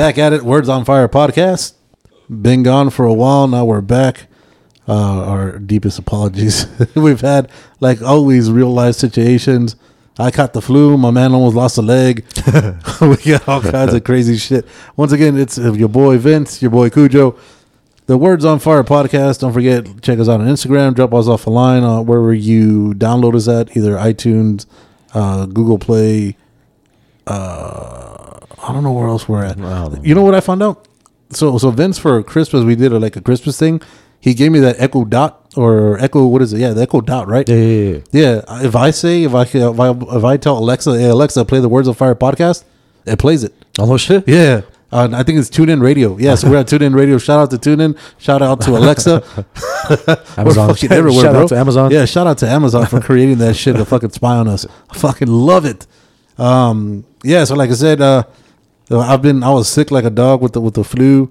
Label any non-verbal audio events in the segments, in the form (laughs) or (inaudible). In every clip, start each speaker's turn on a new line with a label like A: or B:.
A: Back at it, Words on Fire podcast. Been gone for a while. Now we're back. Uh, our deepest apologies. (laughs) We've had, like always, real life situations. I caught the flu. My man almost lost a leg. (laughs) (laughs) we got all kinds of crazy shit. Once again, it's uh, your boy Vince, your boy Kujo. The Words on Fire podcast. Don't forget, check us out on Instagram. Drop us off a line uh, wherever you download us at, either iTunes, uh, Google Play. Uh, I don't know where else we're at. You know what I found out? So, so Vince for Christmas we did a, like a Christmas thing. He gave me that Echo Dot or Echo. What is it? Yeah, the Echo Dot, right?
B: Yeah, yeah, yeah.
A: Yeah, if I say if I if I if I tell Alexa, hey Alexa, play the Words of Fire podcast, it plays it.
B: Oh no shit.
A: Yeah, uh, I think it's TuneIn Radio. Yeah, so we're at TuneIn Radio. Shout out to TuneIn. Shout out to Alexa. (laughs)
B: Amazon.
A: We're fucking everywhere,
B: Shout
A: bro.
B: out to Amazon.
A: Yeah, shout out to Amazon for creating that shit to fucking spy on us. I fucking love it. Um, yeah, so like I said, uh, I've been I was sick like a dog with the with the flu.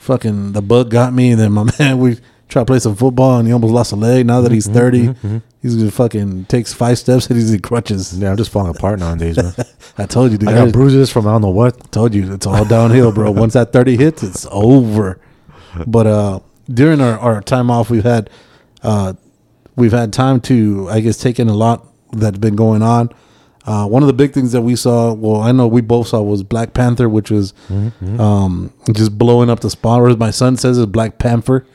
A: Fucking the bug got me, and then my (laughs) man we tried to play some football, and he almost lost a leg. Now that he's 30 he's gonna fucking takes five steps and he's in crutches.
B: Yeah, I'm just falling apart nowadays, man. (laughs)
A: I told you, dude.
B: I
A: I
B: got bruises from I don't know what.
A: told you it's all downhill, bro. Once that 30 hits, it's over. But uh during our, our time off we've had uh we've had time to I guess take in a lot that's been going on. Uh one of the big things that we saw, well, I know we both saw was Black Panther, which was um just blowing up the spot. Or as my son says, it's Black Panther.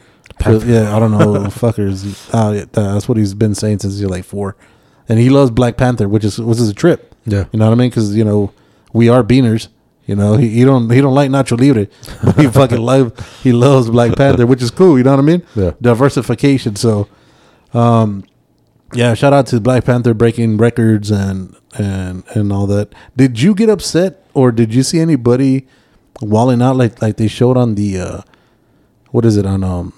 A: Yeah, I don't know, (laughs) fuckers. Uh, that's what he's been saying since he's like four, and he loves Black Panther, which is which is a trip.
B: Yeah.
A: You know what I mean? Because you know we are beaners. You know he, he don't he don't like Nacho Libre. (laughs) he fucking (laughs) love he loves Black Panther, which is cool. You know what I mean?
B: Yeah.
A: Diversification. So, um, yeah. Shout out to Black Panther breaking records and and and all that. Did you get upset or did you see anybody walling out like like they showed on the uh, what is it on um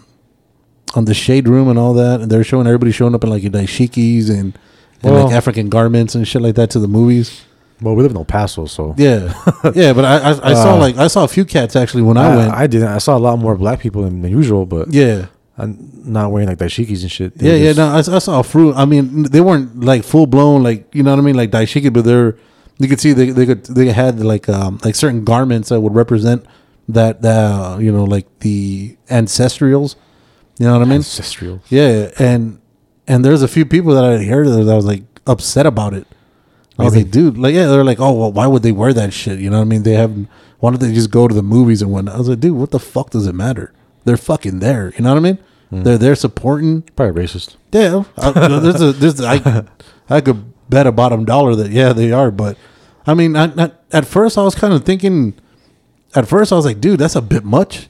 A: on the shade room and all that? And they're showing everybody showing up in like dashikis and. And
B: Well-
A: like African garments and shit like that to the movies.
B: Well, we live in El Paso, so
A: Yeah, (laughs) yeah, but I I, I saw
B: Uh,
A: like I saw a few cats actually when I,
B: I,
A: went.
B: I didn't. I saw a lot more black people than, than usual, but
A: yeah,
B: I'm not wearing like dashikis and shit. They
A: yeah, yeah. No, I, I saw a fruit. I mean, they weren't like full blown, like you know what I mean, like dashiki, but they're you could see they they could they had like um like certain garments that would represent that that you know like the ancestrals. You know what I mean?
B: ancestral.
A: Yeah, and and there's a few people that I heard that I was like upset about it. I was like, dude, like, yeah, they're like, oh, well, why would they wear that shit? You know what I mean? They have, why don't they just go to the movies and whatnot? I was like, dude, what the fuck does it matter? They're fucking there. You know what I mean? They're there supporting.
B: Probably racist.
A: Yeah, I, there's a, (laughs) there's, I, I could bet a bottom dollar that yeah, they are. But I mean, I, not, at first I was kind of thinking. At first I was like, dude, that's a bit much,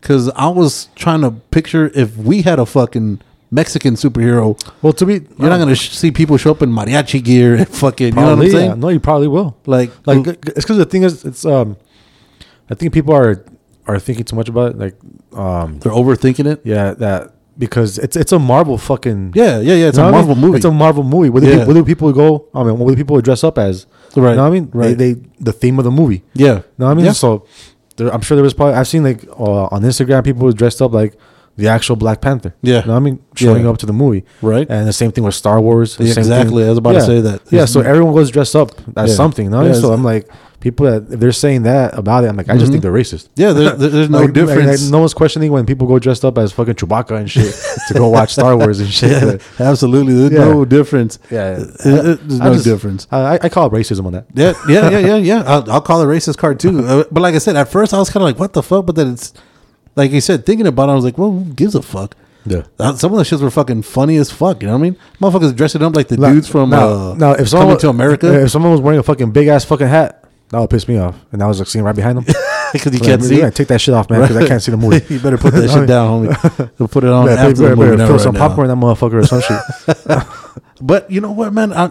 A: because I was trying to picture if we had a fucking Mexican superhero.
B: Well, to be
A: You're not gonna sh- see people show up in mariachi gear and fucking. You know what I'm
B: yeah.
A: saying?
B: No, you probably will.
A: Like,
B: Like it's because the thing is, it's um, I think people are are thinking too much about it. Like um,
A: they're overthinking it.
B: yeah, that because it's it's a Marvel fucking
A: Yeah, yeah, yeah. It's
B: You know
A: a
B: what I
A: Marvel
B: mean?
A: movie.
B: It's a Marvel movie. What do,
A: Yeah.
B: people, what do people go? I mean, what do people dress up as?
A: Right,
B: You know what I mean?
A: right.
B: They, they the theme of the movie.
A: yeah.
B: You know what I mean?
A: Yeah.
B: So there, I'm sure there was probably I've seen like uh, on Instagram people dressed up like the actual Black Panther.
A: Yeah.
B: You know what I mean? Showing
A: Yeah.
B: up to the movie.
A: Right.
B: And the same thing with Star Wars.
A: Yeah, exactly.
B: thing-
A: I was about to say that.
B: Yeah. So everyone was dressed up as
A: Yeah.
B: something. You know? I mean?
A: Yeah,
B: so I'm like, people that if they're saying that about it, I'm like, I just think they're racist.
A: Yeah, there, there- there's no
B: Like, like,
A: difference.
B: no one's questioning when people go dressed up as fucking Chewbacca and shit (laughs) to go watch Star Wars and shit.
A: Yeah, absolutely. There's
B: Yeah.
A: no difference.
B: yeah,
A: it- there's
B: I
A: no
B: just-
A: difference.
B: I, I call it racism on that.
A: Yeah, yeah, yeah, yeah, (laughs) yeah. I'll, I'll call it racist card too. (laughs) Uh, but like I said, at first I was kind of like, "What the fuck?" But then it's like you said, thinking about it, I was like, "Well, who gives a fuck?"
B: Yeah.
A: Uh, Some of the shits were fucking funny as fuck. You know what I mean? Motherfuckers dressing up like the
B: Now-
A: dudes from
B: now,
A: uh,
B: now if someone
A: coming to America
B: if someone was wearing a fucking big ass fucking hat, that would piss me off. And I was like sitting right behind him. (laughs) (laughs)
A: because you
B: Like,
A: can't see.
B: yeah, take that shit off, man, because I can't see the movie. (laughs)
A: you better put that shit down, homie. We'll put it on
B: Yeah,
A: after
B: better,
A: the movie.
B: better
A: not
B: throw
A: right
B: some
A: now.
B: popcorn in that motherfucker or some shit.
A: But you know what, man? I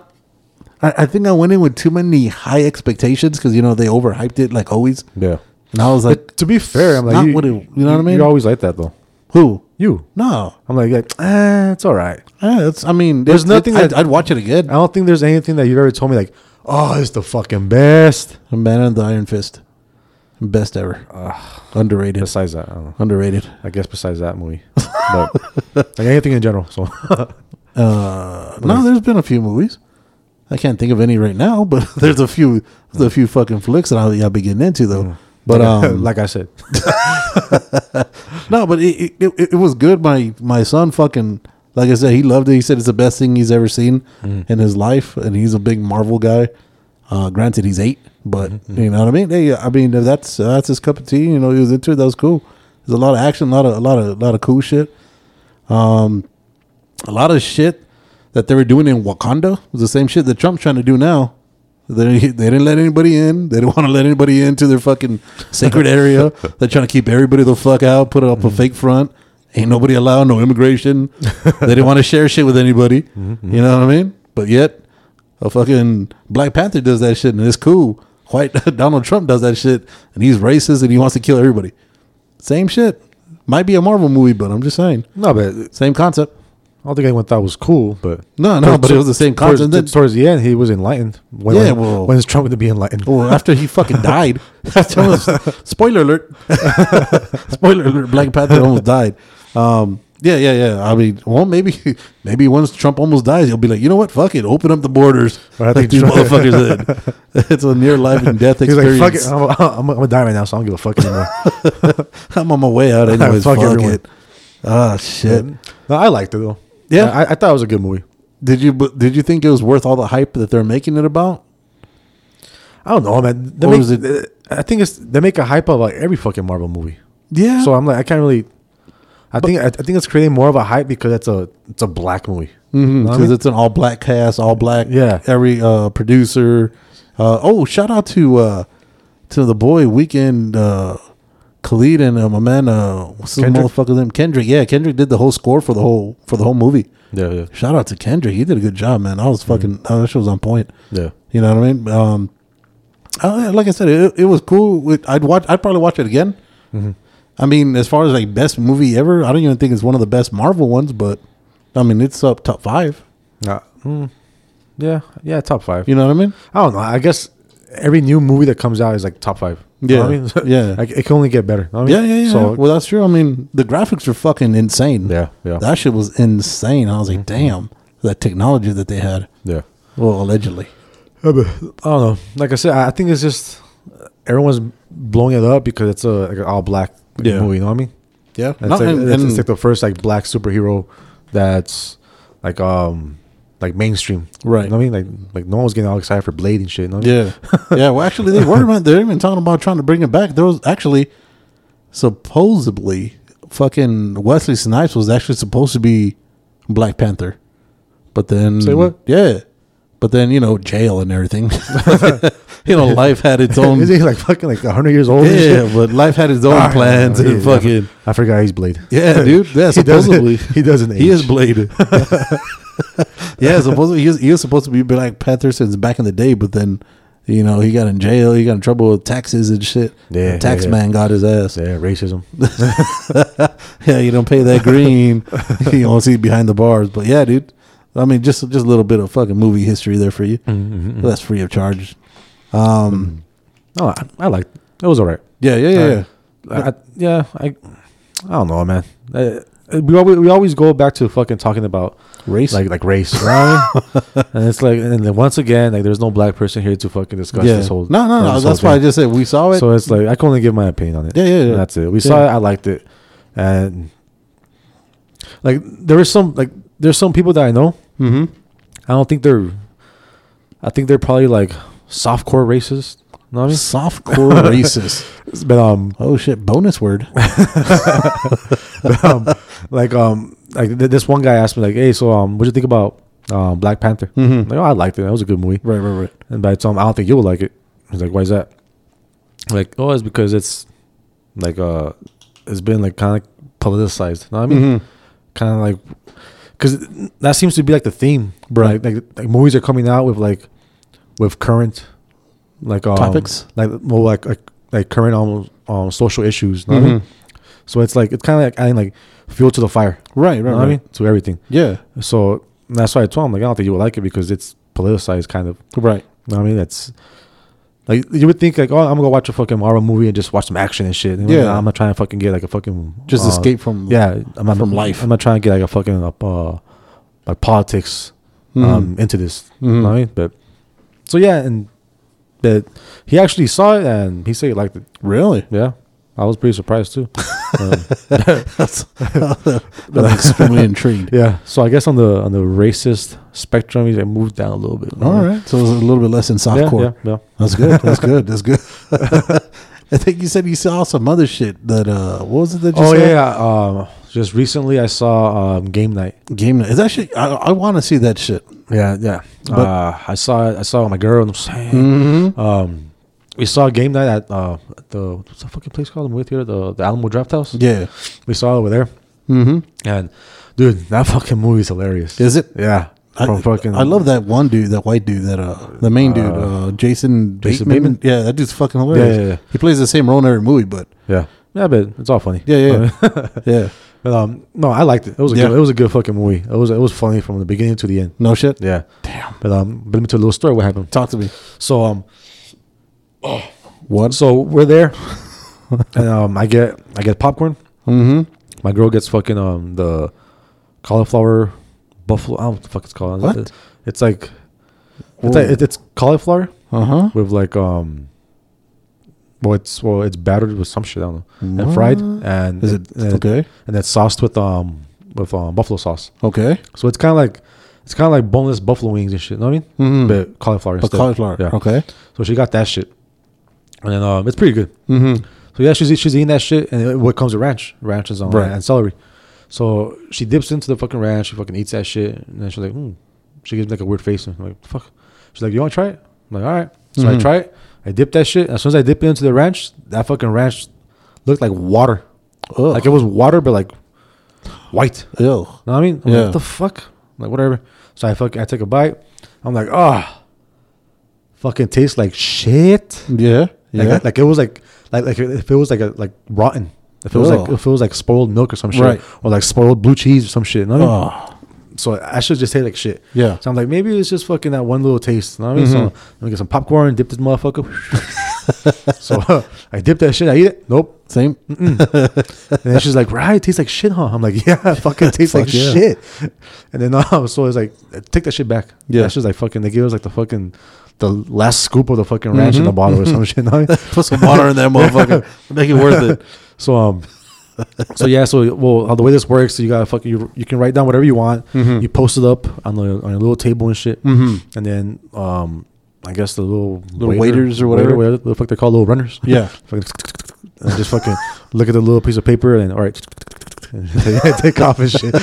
A: I, I think I went in with too many high expectations because you know they overhyped it like always,
B: Yeah.
A: and I was like,
B: But to be fair, I'm like,
A: not
B: you,
A: what it- you know what I mean?
B: You're always like that though.
A: who?
B: You.
A: No,
B: I'm like, like eh, it's all right.
A: Eh, it's. I mean,
B: There's
A: it-
B: nothing
A: it- I'd,
B: that-
A: I'd watch it again.
B: I don't think there's anything that you've ever told me like, oh, it's the fucking best.
A: Man of the Iron Fist, best ever. Underrated.
B: Besides that, I don't know.
A: Underrated.
B: I guess besides that movie, but (laughs) like anything in general. So (laughs)
A: Uh, no, there's been a few movies. I can't think of any right now, (laughs) but there's a few, there's a few fucking flicks that I'll, I'll be getting into though. But um,
B: like I said,
A: no, but it, it, it, it was good. My my son fucking like I said, he loved it. He said it's the best thing he's ever seen mm. in his life, and he's a big Marvel guy. Uh, granted, he's eight, but mm-hmm, mm-hmm. you know what I mean. Hey, I mean if that's uh, that's his cup of tea. You know, he was into it. That was cool. There's a lot of action, a lot of a lot of a lot of cool shit. Um, a lot of shit that they were doing in Wakanda was the same shit that Trump's trying to do now. They, they didn't let anybody in. They didn't (laughs) want to let anybody into their fucking sacred area. (laughs) They're trying to keep everybody the fuck out, put up a mm-hmm. fake front. Ain't nobody allowed, no immigration. they didn't want to share shit with anybody. (laughs) Mm-hmm. You know what I mean? But yet, a fucking Black Panther does that shit and it's cool. White (laughs) Donald Trump does that shit and he's racist and he wants to kill everybody. Same shit. Might be a Marvel movie, but I'm just saying.
B: no, but
A: Same concept.
B: I don't think anyone thought it was cool. But
A: No, no, but it was the same
B: towards,
A: concept. Then-
B: towards the end, he was enlightened. When,
A: Yeah, well-
B: when is Trump going to be enlightened?
A: Well, after he fucking (laughs) died. Spoiler alert. Spoiler alert. Black Panther almost died. Um, yeah, yeah, yeah. I mean, well, maybe, (laughs) maybe once Trump almost dies, he'll be like, you know what? Fuck it. Open up the borders. (laughs)
B: I
A: Like
B: think
A: these
B: Trump-
A: motherfuckers did. (laughs) It's a near life and death
B: He's like,
A: experience.
B: fuck it, I'm, I'm, I'm gonna die right now, so I don't give a fuck anymore.
A: I'm on my way out anyways.
B: Fuck
A: fuck
B: everyone.
A: it. Ah, shit.
B: no, I liked it though.
A: Yeah.
B: I, I thought it was a good movie.
A: Did you, did you think it was worth all the hype that they're making it about?
B: I don't know, man. They
A: Or
B: make,
A: was it-
B: I think it's they make a hype of like every fucking Marvel movie.
A: Yeah.
B: So I'm like, I can't really. I think I, I think it's creating more of a hype because it's a it's a black movie.
A: because
B: what I mean?
A: it's an all black cast, all black.
B: Yeah.
A: every uh, producer. Uh, oh, shout out to uh, to the boy Weeknd uh, Khalid and uh, my man. Uh, what's the motherfucker name? Kendrick. Yeah, Kendrick did the whole score for the whole for the whole movie.
B: Yeah, yeah,
A: Shout out to Kendrick. He did a good job, man. I was fucking. oh, that shit was on point.
B: yeah.
A: You know what I mean? Um, uh, like I said, it, it was cool. I'd watch. I'd probably watch it again.
B: Mm-hmm.
A: I mean, as far as like best movie ever, I don't even think it's one of the best Marvel ones, but I mean, it's up top five.
B: Uh, mm, yeah, yeah, top five.
A: You know what I mean?
B: I don't know. I guess every new movie that comes out is like top five. You know
A: Yeah,
B: I mean? (laughs)
A: yeah.
B: like, it can only get better. You know I
A: Yeah,
B: mean?
A: yeah, yeah.
B: So
A: well, that's true. I mean, the graphics are fucking insane.
B: yeah, yeah,
A: That shit was insane. I was like, damn, that technology that they had.
B: yeah.
A: Well, allegedly.
B: I don't know. Like I said, I think it's just everyone's blowing it up because it's a like an all black
A: Yeah.
B: movie. You know what I mean?
A: Yeah.
B: And it's, like, it's, it's like the first like black superhero that's like um like mainstream.
A: Right.
B: You know what I mean? Like like no one was getting all excited for Blade and shit. You know what I mean?
A: yeah. (laughs) yeah. Well, actually, they were. They're even talking about trying to bring it back. There was actually, supposedly, fucking Wesley Snipes was actually supposed to be Black Panther. But then.
B: Say what?
A: Yeah. But then, you know, jail and everything. (laughs) (laughs) (laughs) you know, life had its own.
B: Is he like fucking like hundred years old?
A: Yeah, but life had its own
B: Ah,
A: plans
B: yeah,
A: and
B: yeah.
A: fucking.
B: I forgot he's Blade.
A: Yeah, dude. Yeah, (laughs)
B: He doesn't-
A: supposedly (laughs)
B: he doesn't
A: He is. Blade. yeah, supposedly he was, he was supposed to be Black Panther since back in the day, but then you know he got in jail. He got in trouble with taxes and shit.
B: Yeah,
A: the tax
B: yeah, yeah.
A: man got his ass.
B: Yeah, racism.
A: Yeah, you don't pay that green, you won't see behind the bars. But yeah, dude. I mean, just just a little bit of fucking movie history there for you.
B: Mm-hmm,
A: That's free of charge. Um,
B: Oh, I, I liked. It was alright.
A: yeah, yeah, yeah, yeah.
B: I, I- yeah, I, I don't know, man. Uh, we always we always go back to fucking talking about
A: Race,
B: like like race, you know what I mean? (laughs) and it's like, and then once again, like there's no black person here to fucking discuss
A: yeah.
B: this whole.
A: no, no, no.
B: this
A: That's why I
B: thing.
A: just said we saw it.
B: So it's like I can only give my opinion on it.
A: Yeah, yeah, yeah.
B: And that's it. We saw it. I liked it, and like there is some like there's some people that I know.
A: mm-hmm.
B: I don't think they're. I think they're probably like softcore racist. Know what I mean?
A: Softcore (laughs) racist.
B: But um,
A: Oh shit! Bonus word. (laughs)
B: um, like um, like th- this one guy asked me like, "Hey, so um, what do you think about um Black Panther?"
A: Mhm.
B: Like, oh, I liked it. That was a good movie.
A: Right, right, right.
B: And by the time I don't think you will like it. He's like, "Why is that?" I'm like, oh, it's because it's like uh, it's been like kind of politicized. You know what I mean?
A: Mhm.
B: Kind of like because that seems to be like the theme, bro. Like, like like movies are coming out with like with current like um,
A: Topics?
B: like more like like, like current um, um social issues. what I mean?
A: Mhm.
B: So it's like it's kind of like adding like fuel to the fire.
A: Right, right, right.
B: I mean? To everything.
A: Yeah,
B: So that's why I told him like I don't think you would like it because it's politicized kind of.
A: right.
B: You know what I mean? That's like you would think like oh I'm gonna go watch a fucking Marvel movie and just watch some action and shit. Know,
A: Yeah.
B: I'm not trying to fucking get like a fucking
A: Just
B: uh,
A: escape from
B: Yeah, I'm not,
A: from life.
B: I'm not trying to get like a fucking uh, like politics
A: Mhm.
B: um into this. You know
A: Mhm.
B: what I mean? But so yeah, and that he actually saw it and he said he liked it.
A: Really?
B: Yeah, I was pretty surprised too. (laughs) um,
A: That's, I'm extremely intrigued. (laughs)
B: yeah, so I guess on the on the racist spectrum, he moved down a little bit.
A: All right, so it was a little bit less in
B: Yeah,
A: softcore.
B: yeah, yeah.
A: That's good. That's (laughs) good. That's good. I think you said you saw some other shit that uh what was it that you
B: Oh
A: saw?
B: yeah, yeah. Um, just recently I saw um, Game Night.
A: Game night. Is actually I, I want to see that shit.
B: Yeah, yeah.
A: But-
B: uh, I saw it. I saw it with my girl. And I'm saying,
A: Mm-hmm.
B: um, we saw a Game Night at uh, the what's the fucking place called? The with theater, the the Alamo Draft House.
A: Yeah.
B: We saw it over there,
A: Mm-hmm.
B: and dude, that fucking movie is hilarious.
A: Is it?
B: Yeah,
A: I,
B: from fucking.
A: I love that one dude, that white dude, that uh, the main dude, uh, Jason,
B: Jason
A: Bateman.
B: Bateman?
A: Yeah, that dude's fucking hilarious.
B: Yeah, yeah, yeah.
A: He plays the same role in every movie, but
B: Yeah, yeah, but it's all funny.
A: yeah, yeah, yeah. (laughs)
B: But um, no, I liked it. It was a
A: Yeah.
B: good, it was a good fucking movie. It was it was funny from the beginning to the end.
A: No shit.
B: Yeah,
A: Damn.
B: but um, but let me tell you a little story. What happened?
A: Talk to me.
B: So um,
A: What?
B: so we're there, (laughs) and um, I get I get popcorn.
A: Mm-hmm.
B: My girl gets fucking um the cauliflower buffalo. I don't know what the fuck it's called.
A: What?
B: It's like it's like, it's cauliflower
A: Uh huh.
B: with like um. Well, it's well, it's battered with some shit I don't know, and fried, and
A: Is it
B: and,
A: okay?
B: and it's sauced with um with um buffalo sauce.
A: Okay.
B: So it's kind of like it's kind of like boneless buffalo wings and shit. You know what I mean?
A: Mm-hmm.
B: But cauliflower.
A: But
B: instead.
A: cauliflower.
B: Yeah.
A: Okay.
B: So she got that shit, and then um, it's pretty good.
A: Mm-hmm.
B: So yeah, she's she's eating that shit, and it- what comes with ranch? Ranch is on
A: Right.
B: and celery. So she dips into the fucking ranch. She fucking eats that shit, and then she's like, hmm. She gives me like a weird face. And I'm like, fuck. She's like, you want to try it? I'm like, all right. So I
A: Mhm.
B: try it. I dip that shit. As soon as I dip it into the ranch, that fucking ranch looked like water.
A: Oh,
B: Like it was water, but like white.
A: ew.
B: Know what I mean? I'm
A: Yeah.
B: like, what the fuck? I'm like, whatever. So I fuck I take a bite. I'm like, ah, fucking tastes like shit.
A: Yeah.
B: Like,
A: Yeah.
B: like it was like like like if it was like a like rotten. If it was like if it was like spoiled milk or some shit,
A: Right.
B: or like spoiled blue cheese or some shit. You know what I mean?
A: oh.
B: So I should just taste like shit.
A: Yeah.
B: So I'm like, maybe it's just fucking that one little taste. You know what I mean? So
A: Mhm.
B: let me get some popcorn, dip this motherfucker. (laughs) so I dip that shit. I eat it. Nope.
A: Same. (laughs)
B: And then she's like, right, it tastes like shit, huh? I'm like, yeah, it fucking (laughs) tastes like
A: yeah.
B: shit. And then um, so it's like, take that shit back.
A: Yeah.
B: That's just like fucking, they give us like the fucking, the last scoop of the fucking ranch in the
A: Mhm.
B: bottle or some shit. you know what
A: Put some water in that motherfucker. Make it worth it.
B: So um, so yeah, so well, how the way this works, you gotta fucking you, you can write down whatever you want.
A: Mhm.
B: You post it up on the on a little table and shit,
A: Mm-hmm.
B: and then um, I guess the little
A: Little waiters or whatever?
B: whatever the fuck they're called, little runners.
A: Yeah. (laughs)
B: Just fucking (laughs) look at the little piece of paper and all right, (laughs) take off and shit.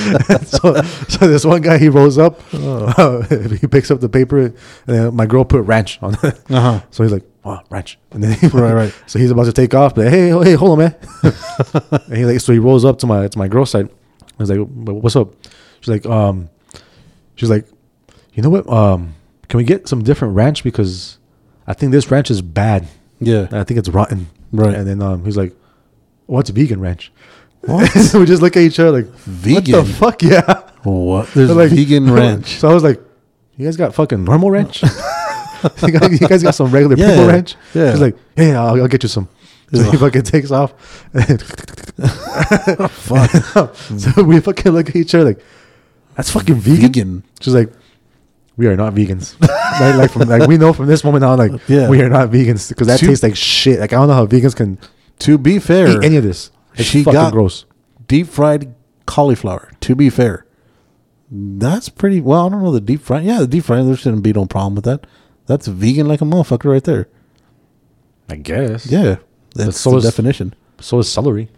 B: so, so this one guy he rolls up, he picks up the paper, and then my girl put ranch on it.
A: Uh huh.
B: So he's like, "Oh, ranch," (laughs) and then he,
A: Right, right.
B: So he's about to take off, but hey, hey, hold on, man. (laughs) and he like, so he rolls up to my to my girl side. I was like, "What's up?" She's like, "Um," she's like, "You know what? Um, can we get some different ranch because I think this ranch is bad.
A: Yeah.
B: I think it's rotten."
A: Right.
B: And then um, he's like, "What's vegan ranch?" (laughs)
A: What?
B: we just look at each other like,
A: Vegan?
B: What the fuck? Yeah.
A: What? There's
B: Like-
A: vegan ranch.
B: So I was like, "You guys got fucking normal ranch? (laughs) you, guys, got some regular
A: Yeah,
B: people ranch?"
A: yeah.
B: She's like, "Yeah, yeah, I'll, I'll get you some." So he fucking takes off. (laughs)
A: Fuck. (laughs)
B: so we fucking look at each other like, "That's fucking vegan."
A: Vegan.
B: She's like, "We are not vegans." like, like from like we know from this moment on, like
A: Yeah.
B: we are not vegans because that
A: Two-
B: tastes like shit. Like I don't know how vegans can
A: To be fair,
B: eat any of this. It's
A: she
B: fucking
A: got-
B: gross.
A: deep fried cauliflower. To be fair, that's pretty. Well, I don't know the deep fried. Yeah, the deep fried. There shouldn't be no problem with that. That's vegan like a motherfucker right there.
B: I guess.
A: Yeah, that's
B: so
A: the
B: is-
A: definition.
B: So is celery,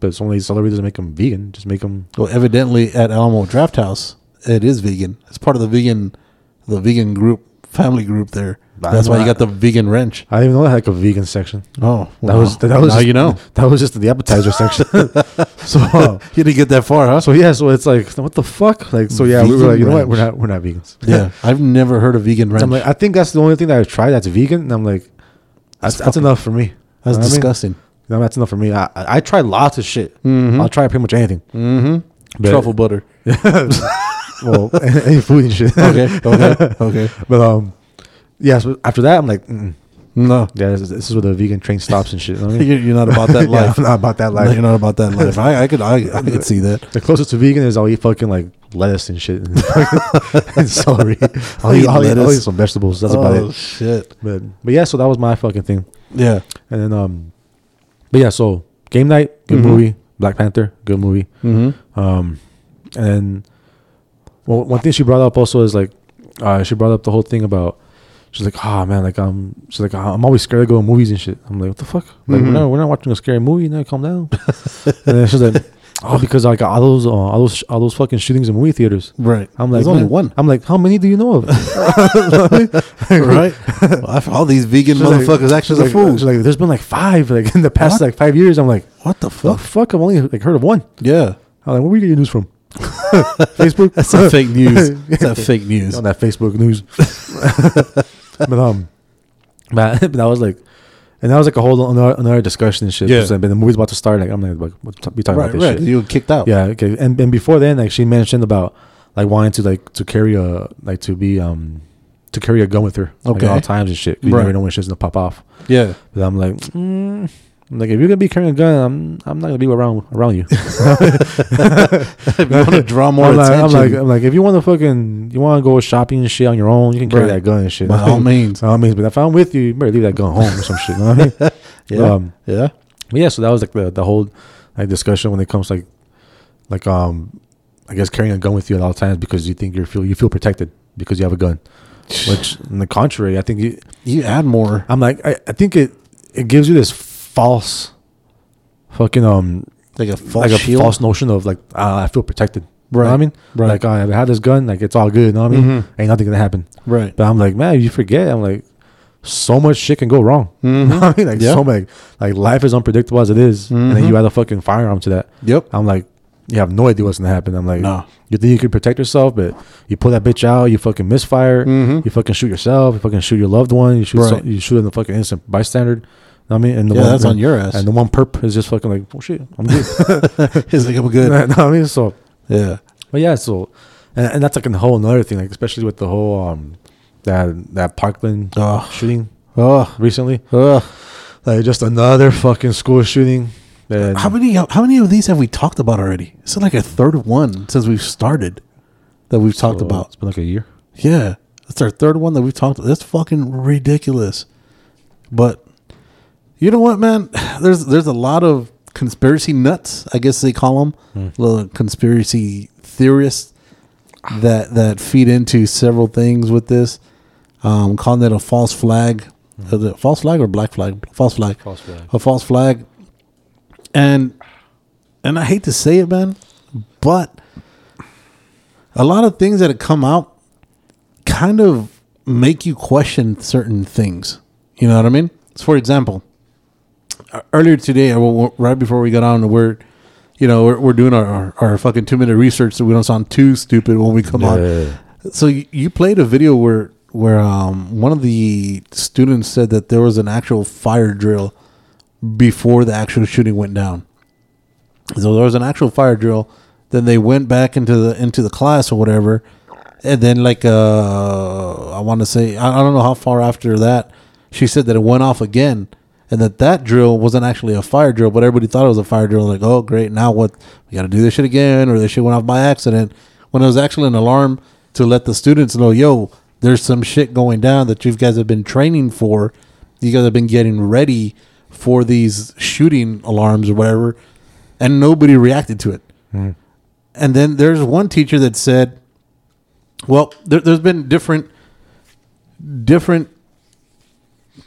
B: but it's only celery doesn't make them vegan. Just make them.
A: Well, evidently at Alamo Draft House, it is vegan. It's part of the vegan, the vegan group, family group there. That's why you got the vegan wrench.
B: I didn't even know they had like a vegan section.
A: Oh,
B: That was that was
A: now
B: just,
A: you know. (laughs)
B: that was just the appetizer section. (laughs) (laughs) so uh,
A: You didn't get that far, huh?
B: so yeah, so it's like what the fuck? Like so yeah, we were
A: Vegan
B: like, you know what? We're not we're not vegans.
A: yeah, I've never heard of vegan wrench.
B: I'm like, I think that's the only thing that I've tried that's vegan, and I'm like, that's, that's enough for me.
A: That's
B: You know what I mean?
A: disgusting.
B: No, that's enough for me. I I, I tried lots of shit.
A: Mhm.
B: I'll try pretty much anything.
A: Mm-hmm. Truffle butter.
B: well, any food and shit.
A: Okay, okay, okay.
B: But um, yeah. So after that, I'm like, mm,
A: No,
B: yeah, this is, this is where the vegan train stops and shit. You know I mean? (laughs)
A: you're, you're not about that (laughs)
B: Yeah,
A: life.
B: I'm not about that life.
A: you're not about that life. I, I could, I, I could (laughs) see that.
B: The closest to vegan is I'll eat fucking like lettuce and shit and, and celery. I'll
A: Eat
B: I'll, eat, I'll eat some vegetables. That's about it.
A: oh
B: it.
A: shit!
B: But but yeah, so that was my fucking thing.
A: Yeah.
B: And then um, but yeah, so game night, good
A: Mhm.
B: movie. Black Panther, good movie.
A: Mm-hmm.
B: Um, and then well, one thing she brought up also is like, uh, she brought up the whole thing about. She's like, oh man, like um, she's like, I'm always scared to go to movies and shit. I'm like, what the fuck? Like,
A: Mhm.
B: we're not, we're not watching a scary movie. Now, calm down. and then she's like, oh, because like all those, uh, all those, all those fucking shootings in movie theaters.
A: Right.
B: I'm like,
A: There's only one.
B: I'm like, how many do you know of? (laughs)
A: right. Well, all these vegan
B: She's
A: motherfuckers
B: she's
A: actually
B: like,
A: are fools.
B: she's like, there's been like five like in the past
A: What?
B: like five years. I'm like,
A: what the
B: the
A: fuck?
B: fuck? I've only like heard of one.
A: Yeah.
B: I'm like, where we get your news from? (laughs) Facebook.
A: That's that fake news. (laughs) That's that fake news.
B: on that Facebook news. (laughs) but um, but, (laughs) but that was like, and that was like a whole another, another discussion and shit.
A: Yeah.
B: But the movie's about to start. Like I'm like, like we'll t- be talking
A: Right,
B: about this
A: right.
B: shit.
A: You were kicked out.
B: Yeah. Okay. And and before then, like she mentioned about like wanting to like to carry a like to be um to carry a gun with her like,
A: Okay.
B: at all times and shit. You
A: Right.
B: never know when shit's gonna pop off.
A: Yeah.
B: But I'm like, mm, like if you're gonna be carrying a gun, I'm I'm not gonna be around around you. (laughs)
A: if you want to draw more
B: I'm like,
A: attention,
B: I'm like, I'm like, if you want to fucking, you want to go shopping and shit on your own, you can carry
A: Right.
B: that gun and shit.
A: by all (laughs) means.
B: By all means, but if I'm with you, you better leave that gun home or some shit. You know what I mean? (laughs)
A: Yeah.
B: Um,
A: yeah.
B: yeah. So that was like the the whole like discussion when it comes like like um I guess carrying a gun with you at all times because you think you feel you feel protected because you have a gun. (sighs) Which, on the contrary, I think you,
A: You add more.
B: I'm like I, I think it it gives you this false fucking um
A: Like a false
B: like a
A: shield.
B: false notion of like uh, I feel protected. You know I mean?
A: Right.
B: Like I had this gun, like it's all good. You know what I mean?
A: Mhm.
B: Ain't nothing gonna happen.
A: Right.
B: But I'm like, man, you forget. I'm like, so much shit can go wrong. (laughs)
A: Mhm.
B: I mean? Like
A: Yeah.
B: so like like life is unpredictable as it is. and then you add a fucking firearm to that.
A: Yep.
B: I'm like, you have no idea what's gonna happen. I'm like,
A: No.
B: you think you can protect yourself, but you pull that bitch out, you fucking misfire,
A: Mhm.
B: you fucking shoot yourself, you fucking shoot your loved one, you shoot
A: Right.
B: some, you shoot in the fucking innocent bystander. You know what I mean? And the
A: Yeah,
B: one,
A: that's on your ass.
B: And the one perp is just fucking like, oh shit, I'm good. (laughs)
A: He's like, I'm good. (laughs)
B: know what I mean? So
A: Yeah.
B: but yeah, so and, and that's like a whole another thing, like especially with the whole um that that Parkland
A: Oh.
B: shooting
A: Oh.
B: recently,
A: Oh.
B: like just another fucking school shooting. And
A: How many? How many of these have we talked about already? It's like a third one since we've started that we've talked
B: so
A: about.
B: It's been like a year.
A: Yeah, that's our third one that we've talked. That's fucking ridiculous. But you know what, man? There's there's a lot of conspiracy nuts, I guess they call them, little conspiracy theorists that that feed into several things with this. Um, calling it a false flag, Is it false flag or black flag? False flag.
B: False flag.
A: A false flag. And and I hate to say it, man, but a lot of things that have come out kind of make you question certain things. You know what I mean? So for example, earlier today, right before we got on, we're you know we're, we're doing our, our, our fucking two minute research so we don't sound too stupid when we come on. So you, you played a video where where um one of the students said that there was an actual fire drill before the actual shooting went down. So there was an actual fire drill. Then they went back into the into the class or whatever, and then like uh I want to say I, I don't know how far after that she said that it went off again, and that that drill wasn't actually a fire drill, but everybody thought it was a fire drill. Like oh great now what we got to do this shit again or this shit went off by accident when it was actually an alarm to let the students know yo there's some shit going down that you guys have been training for. You guys have been getting ready for these shooting alarms or whatever, and nobody reacted to it. Hmm. And then there's one teacher that said, "Well, there, there's been different, different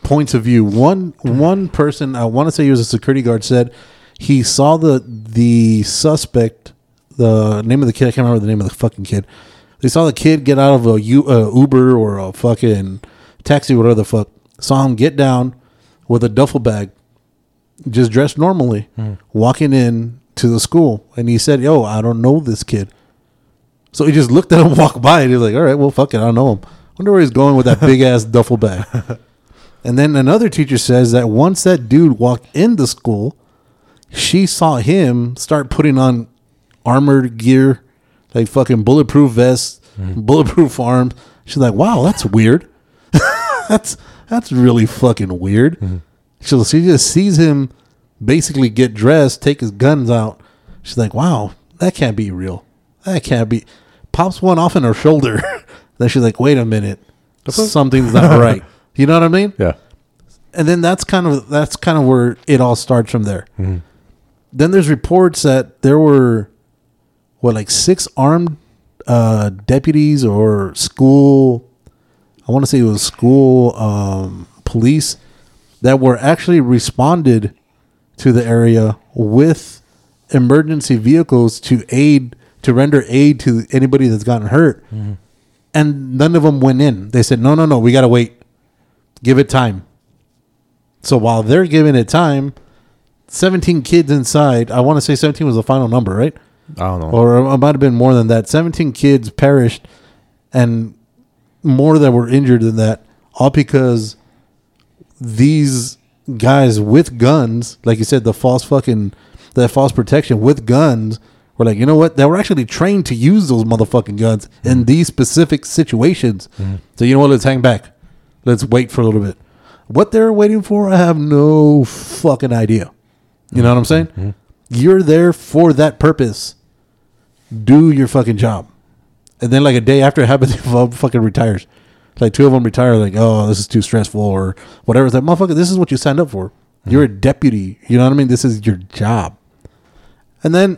A: points of view. One one person, I want to say he was a security guard, said he saw the the suspect, the name of the kid. I can't remember the name of the fucking kid. They saw the kid get out of a U, uh, Uber or a fucking taxi, whatever the fuck, saw him get down with a duffel bag, just dressed normally, walking in to the school, and he said, "Yo, I don't know this kid." So he just looked at him (laughs) walk by, and he's like, "All right, well, fuck it, I don't know him. Wonder where he's going with that (laughs) big ass duffel bag." And then another teacher says that once that dude walked in the school, she saw him start putting on armored gear, like fucking bulletproof vests, mm-hmm. bulletproof arms. She's like, "Wow, that's weird. (laughs) that's that's really fucking weird." Mm-hmm. So she just sees him basically get dressed, take his guns out. She's like, "Wow, that can't be real. That can't be." Pops one off in her shoulder. (laughs) then she's like, "Wait a minute, something's not (laughs) right." You know what I mean?
B: Yeah.
A: and then that's kind of that's kind of where it all starts from there. Then there's reports that there were what like six armed uh, deputies or school. I want to say it was school um, police that were actually responded to the area with emergency vehicles to aid to render aid to anybody that's gotten hurt. And none of them went in. They said, "No, no, no, we got to wait. Give it time." So while they're giving it time, 17 kids inside, I want to say 17 was the final number, right?
B: I don't know.
A: Or it might have been more than that. 17 kids perished and more that were injured than that, all because these guys with guns, like you said, the false fucking, that false protection with guns, were like, you know what? They were actually trained to use those motherfucking guns in mm. these specific situations. Mm. So, you know what? Let's hang back. Let's wait for a little bit. What they're waiting for, I have no fucking idea. You know what I'm saying? Mm-hmm. You're there for that purpose. Do your fucking job. And then, like a day after it happens, (laughs) one fucking retires. Like two of them retire, like, oh, this is too stressful or whatever. It's like, motherfucker, this is what you signed up for. Mm-hmm. You're a deputy. You know what I mean? This is your job. And then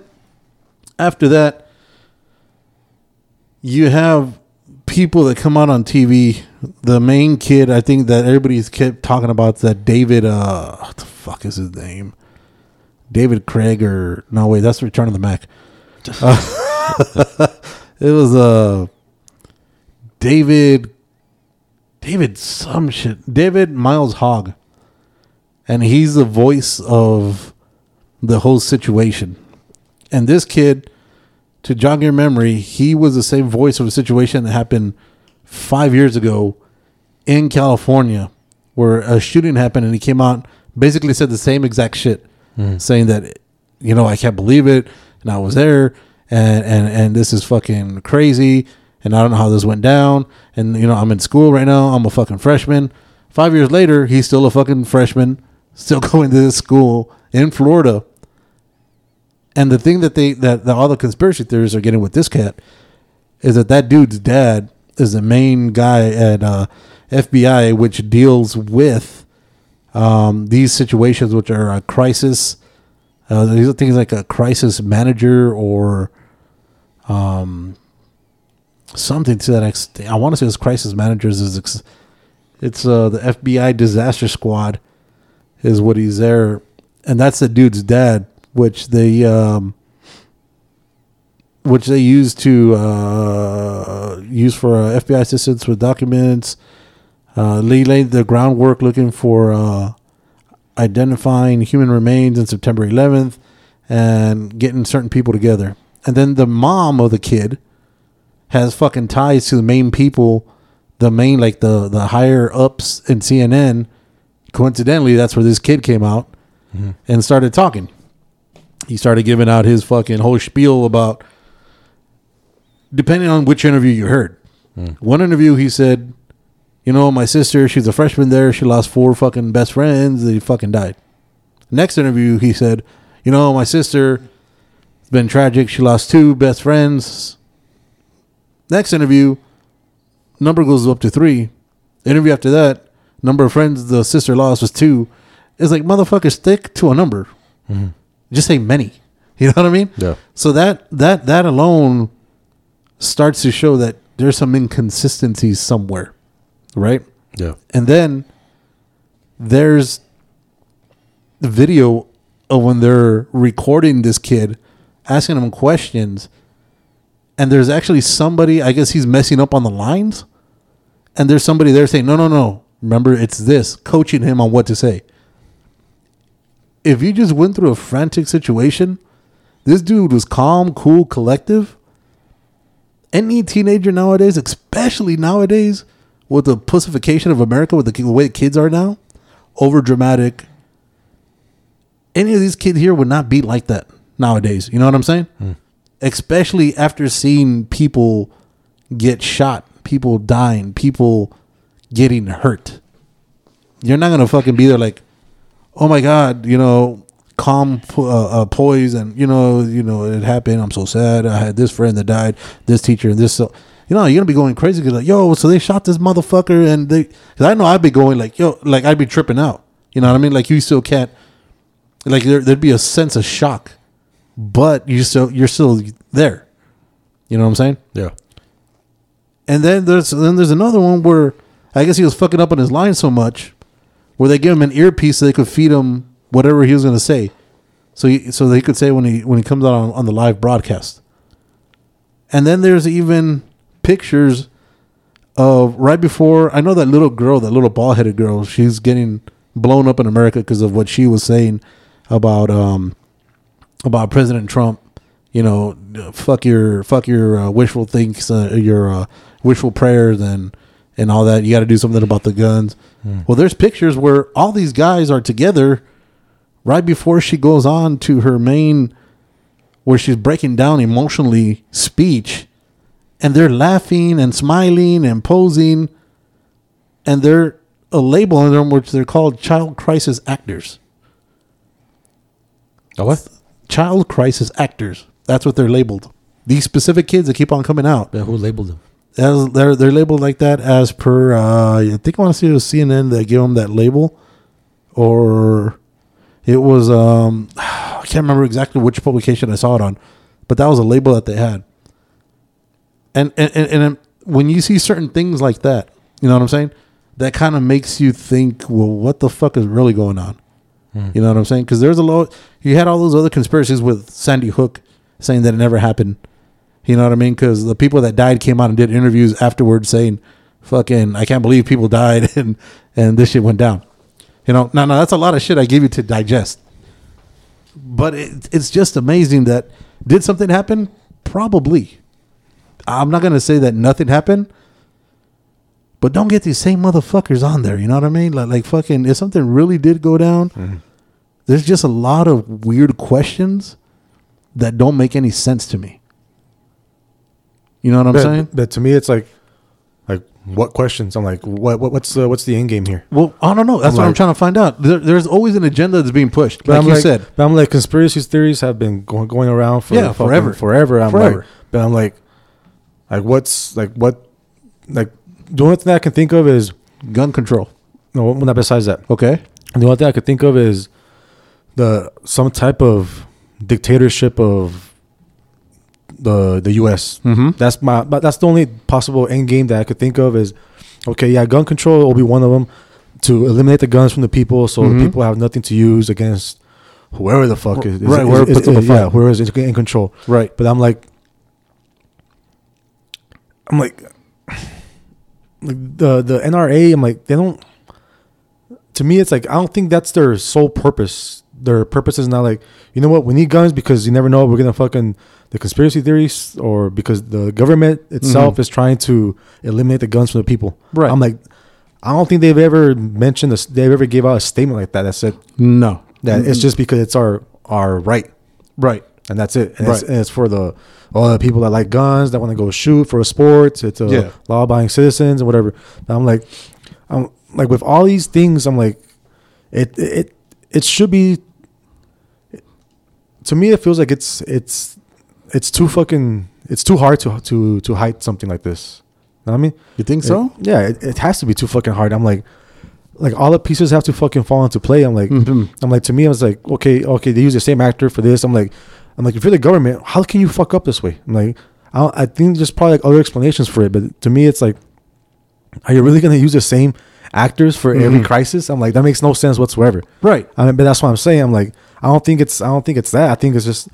A: after that, you have people that come out on TV. The main kid, I think that everybody's kept talking about is that David. Uh, what the fuck is his name? David Craig or no? Wait, that's Return of the Mack. Uh, (laughs) it was uh David. David some shit. David Miles Hogg, and he's the voice of the whole situation. And this kid, to jog your memory, he was the same voice of a situation that happened five years ago in California, where a shooting happened, and he came out basically said the same exact shit, mm-hmm. saying that you know I can't believe it, and I was there, and and and this is fucking crazy, and I don't know how this went down, and you know I'm in school right now, I'm a fucking freshman. Five years later, he's still a fucking freshman, still (laughs) going to this school in Florida. And the thing that they that, that all the conspiracy theorists are getting with this cat is that that dude's dad is the main guy at uh, FBI, which deals with um, these situations, which are a crisis. Uh, these are things like a crisis manager or um, something to that extent. I want to say it's crisis managers. Is ex- it's uh, the FBI disaster squad is what he's there, and that's the dude's dad, which they um, which they use to uh, use for uh, FBI assistance with documents. Uh, Lee laid the groundwork looking for uh, identifying human remains on September 11th and getting certain people together. And then the mom of the kid has fucking ties to the main people, the main like the the higher ups in CNN. Coincidentally, that's where this kid came out and started talking. He started giving out his fucking whole spiel about depending on which interview you heard. Hmm. One interview he said, you know, my sister, she's a freshman there. She lost four fucking best friends. They fucking died. Next interview, he said, you know, my sister, it's been tragic. She lost two best friends. Next interview, number goes up to three. Interview after that, number of friends the sister lost was two. It's like, motherfucker, stick to a number. Mm-hmm. Just say many. (laughs) You know what I mean?
B: Yeah.
A: So that that that alone starts to show that there's some inconsistencies somewhere, right?
B: Yeah.
A: And then there's the video of when they're recording this kid, asking him questions, and there's actually somebody. I guess he's messing up on the lines and there's somebody there saying, "No, no, no. Remember, it's this," coaching him on what to say. If you just went through a frantic situation, this dude was calm, cool, collective. Any teenager nowadays, especially nowadays, with the pussification of America, with the, way kids are now, over dramatic. Any of these kids here would not be like that nowadays. You know what I'm saying? Hmm. Especially after seeing people get shot, people dying, people getting hurt. You're not gonna fucking be there like, oh my god, you know, calm, uh, uh, poise, and you know, you know, it happened. I'm so sad. I had this friend that died, this teacher, and this. So, you know, you're gonna be going crazy because like, yo, so they shot this motherfucker, and they. Because I know I'd be going like, yo, like I'd be tripping out. You know what I mean? Like you still can't. Like there, there'd be a sense of shock, but you still you're still there. You know what I'm saying?
B: Yeah.
A: And then there's then there's another one where I guess he was fucking up on his line so much, where they give him an earpiece so they could feed him whatever he was going to say, so he, so they could say when he when he comes out on, on the live broadcast. And then there's even pictures of right before I know that little girl, that little bald headed girl, she's getting blown up in America because of what she was saying about um about President Trump. You know, fuck your fuck your uh, wishful thinks, uh, your uh, wishful prayers, and and all that. You got to do something about the guns. Hmm. Well, there's pictures where all these guys are together right before she goes on to her main, where she's breaking down emotionally speech, and they're laughing and smiling and posing, and they're a label on them which they're called child crisis actors.
B: Oh, what?
A: Child crisis actors. That's what they're labeled. These specific kids that keep on coming out.
B: Yeah, who labeled them?
A: As they're they're labeled like that as per uh, I think I want to see it was CNN that gave them that label, or it was um (sighs) I can't remember exactly which publication I saw it on, but that was a label that they had. And and and, and when you see certain things like that, you know what I'm saying? That kind of makes you think, well, what the fuck is really going on? You know what I'm saying? Because there's a lot. You had all those other conspiracies with Sandy Hook saying that it never happened. You know what I mean? Because the people that died came out and did interviews afterwards saying, "Fucking, I can't believe people (laughs) died and and this shit went down." You know, now, now that's a lot of shit I gave you to digest. But it, it's just amazing that did something happen? Probably. I'm not gonna say that nothing happened, but don't get these same motherfuckers on there. You know what I mean? Like, like fucking, if something really did go down, mm-hmm. there's just a lot of weird questions that don't make any sense to me. You know what I'm
B: but,
A: saying?
B: but to me, it's like, like what questions? I'm like, what, what what's the what's the end game here?
A: Well, I don't know. That's
B: I'm
A: what I'm trying to find out. There, there's always an agenda that's being pushed, like
B: I'm
A: you
B: like,
A: said.
B: but I'm like, conspiracy theories have been going going around for
A: Yeah, forever.
B: forever. I'm
A: Forever.
B: like, but I'm like, like what's like what, like the only thing I can think of is
A: Gun control.
B: no, well, not besides that.
A: Okay.
B: And the only thing I could think of is the some type of dictatorship of the the U.S.
A: Mhm.
B: That's my but that's the only possible end game that I could think of is okay, yeah, gun control will be one of them to eliminate the guns from the people, so
A: Mhm.
B: the people have nothing to use against whoever the fuck is, is
A: Right,
B: is-
A: whoever
B: is-
A: puts up a
B: is- yeah, whoever is in control.
A: Right.
B: But I'm like, I'm like, (sighs) like the the NRA. I'm like, they don't. To me, it's like I don't think that's their sole purpose. Their purpose is not like, you know what, we need guns because you never know we're gonna fucking the conspiracy theories or because the government itself
A: Mhm.
B: is trying to eliminate the guns from the people.
A: Right.
B: I'm like, I don't think they've ever mentioned this. They've ever gave out a statement like that that said
A: No.
B: that it's just because it's our our right
A: right.
B: and that's it. And, it's,
A: Right.
B: and it's for the all the people that like guns that want to go shoot for sports. It's a
A: Yeah.
B: law-abiding citizens and whatever. And I'm like, I'm like with all these things. I'm like, it it it should be. To me, it feels like it's it's it's too fucking it's too hard to to to hide something like this. You know what I mean?
A: You think so?
B: Yeah, it, it has to be too fucking hard. I'm like, like all the pieces have to fucking fall into play. I'm like, (laughs)
A: Mhm.
B: I'm like to me, I was like, okay, okay, they use the same actor for this. I'm like, I'm like, if you're the government, how can you fuck up this way? I'm like, I, don't, I think there's probably like other explanations for it, but to me, it's like, are you really gonna use the same actors for every
A: Mhm.
B: crisis? I'm like, that makes no sense whatsoever.
A: Right.
B: I mean, but that's what I'm saying. I'm like, I don't think it's, I don't think it's that. I think it's just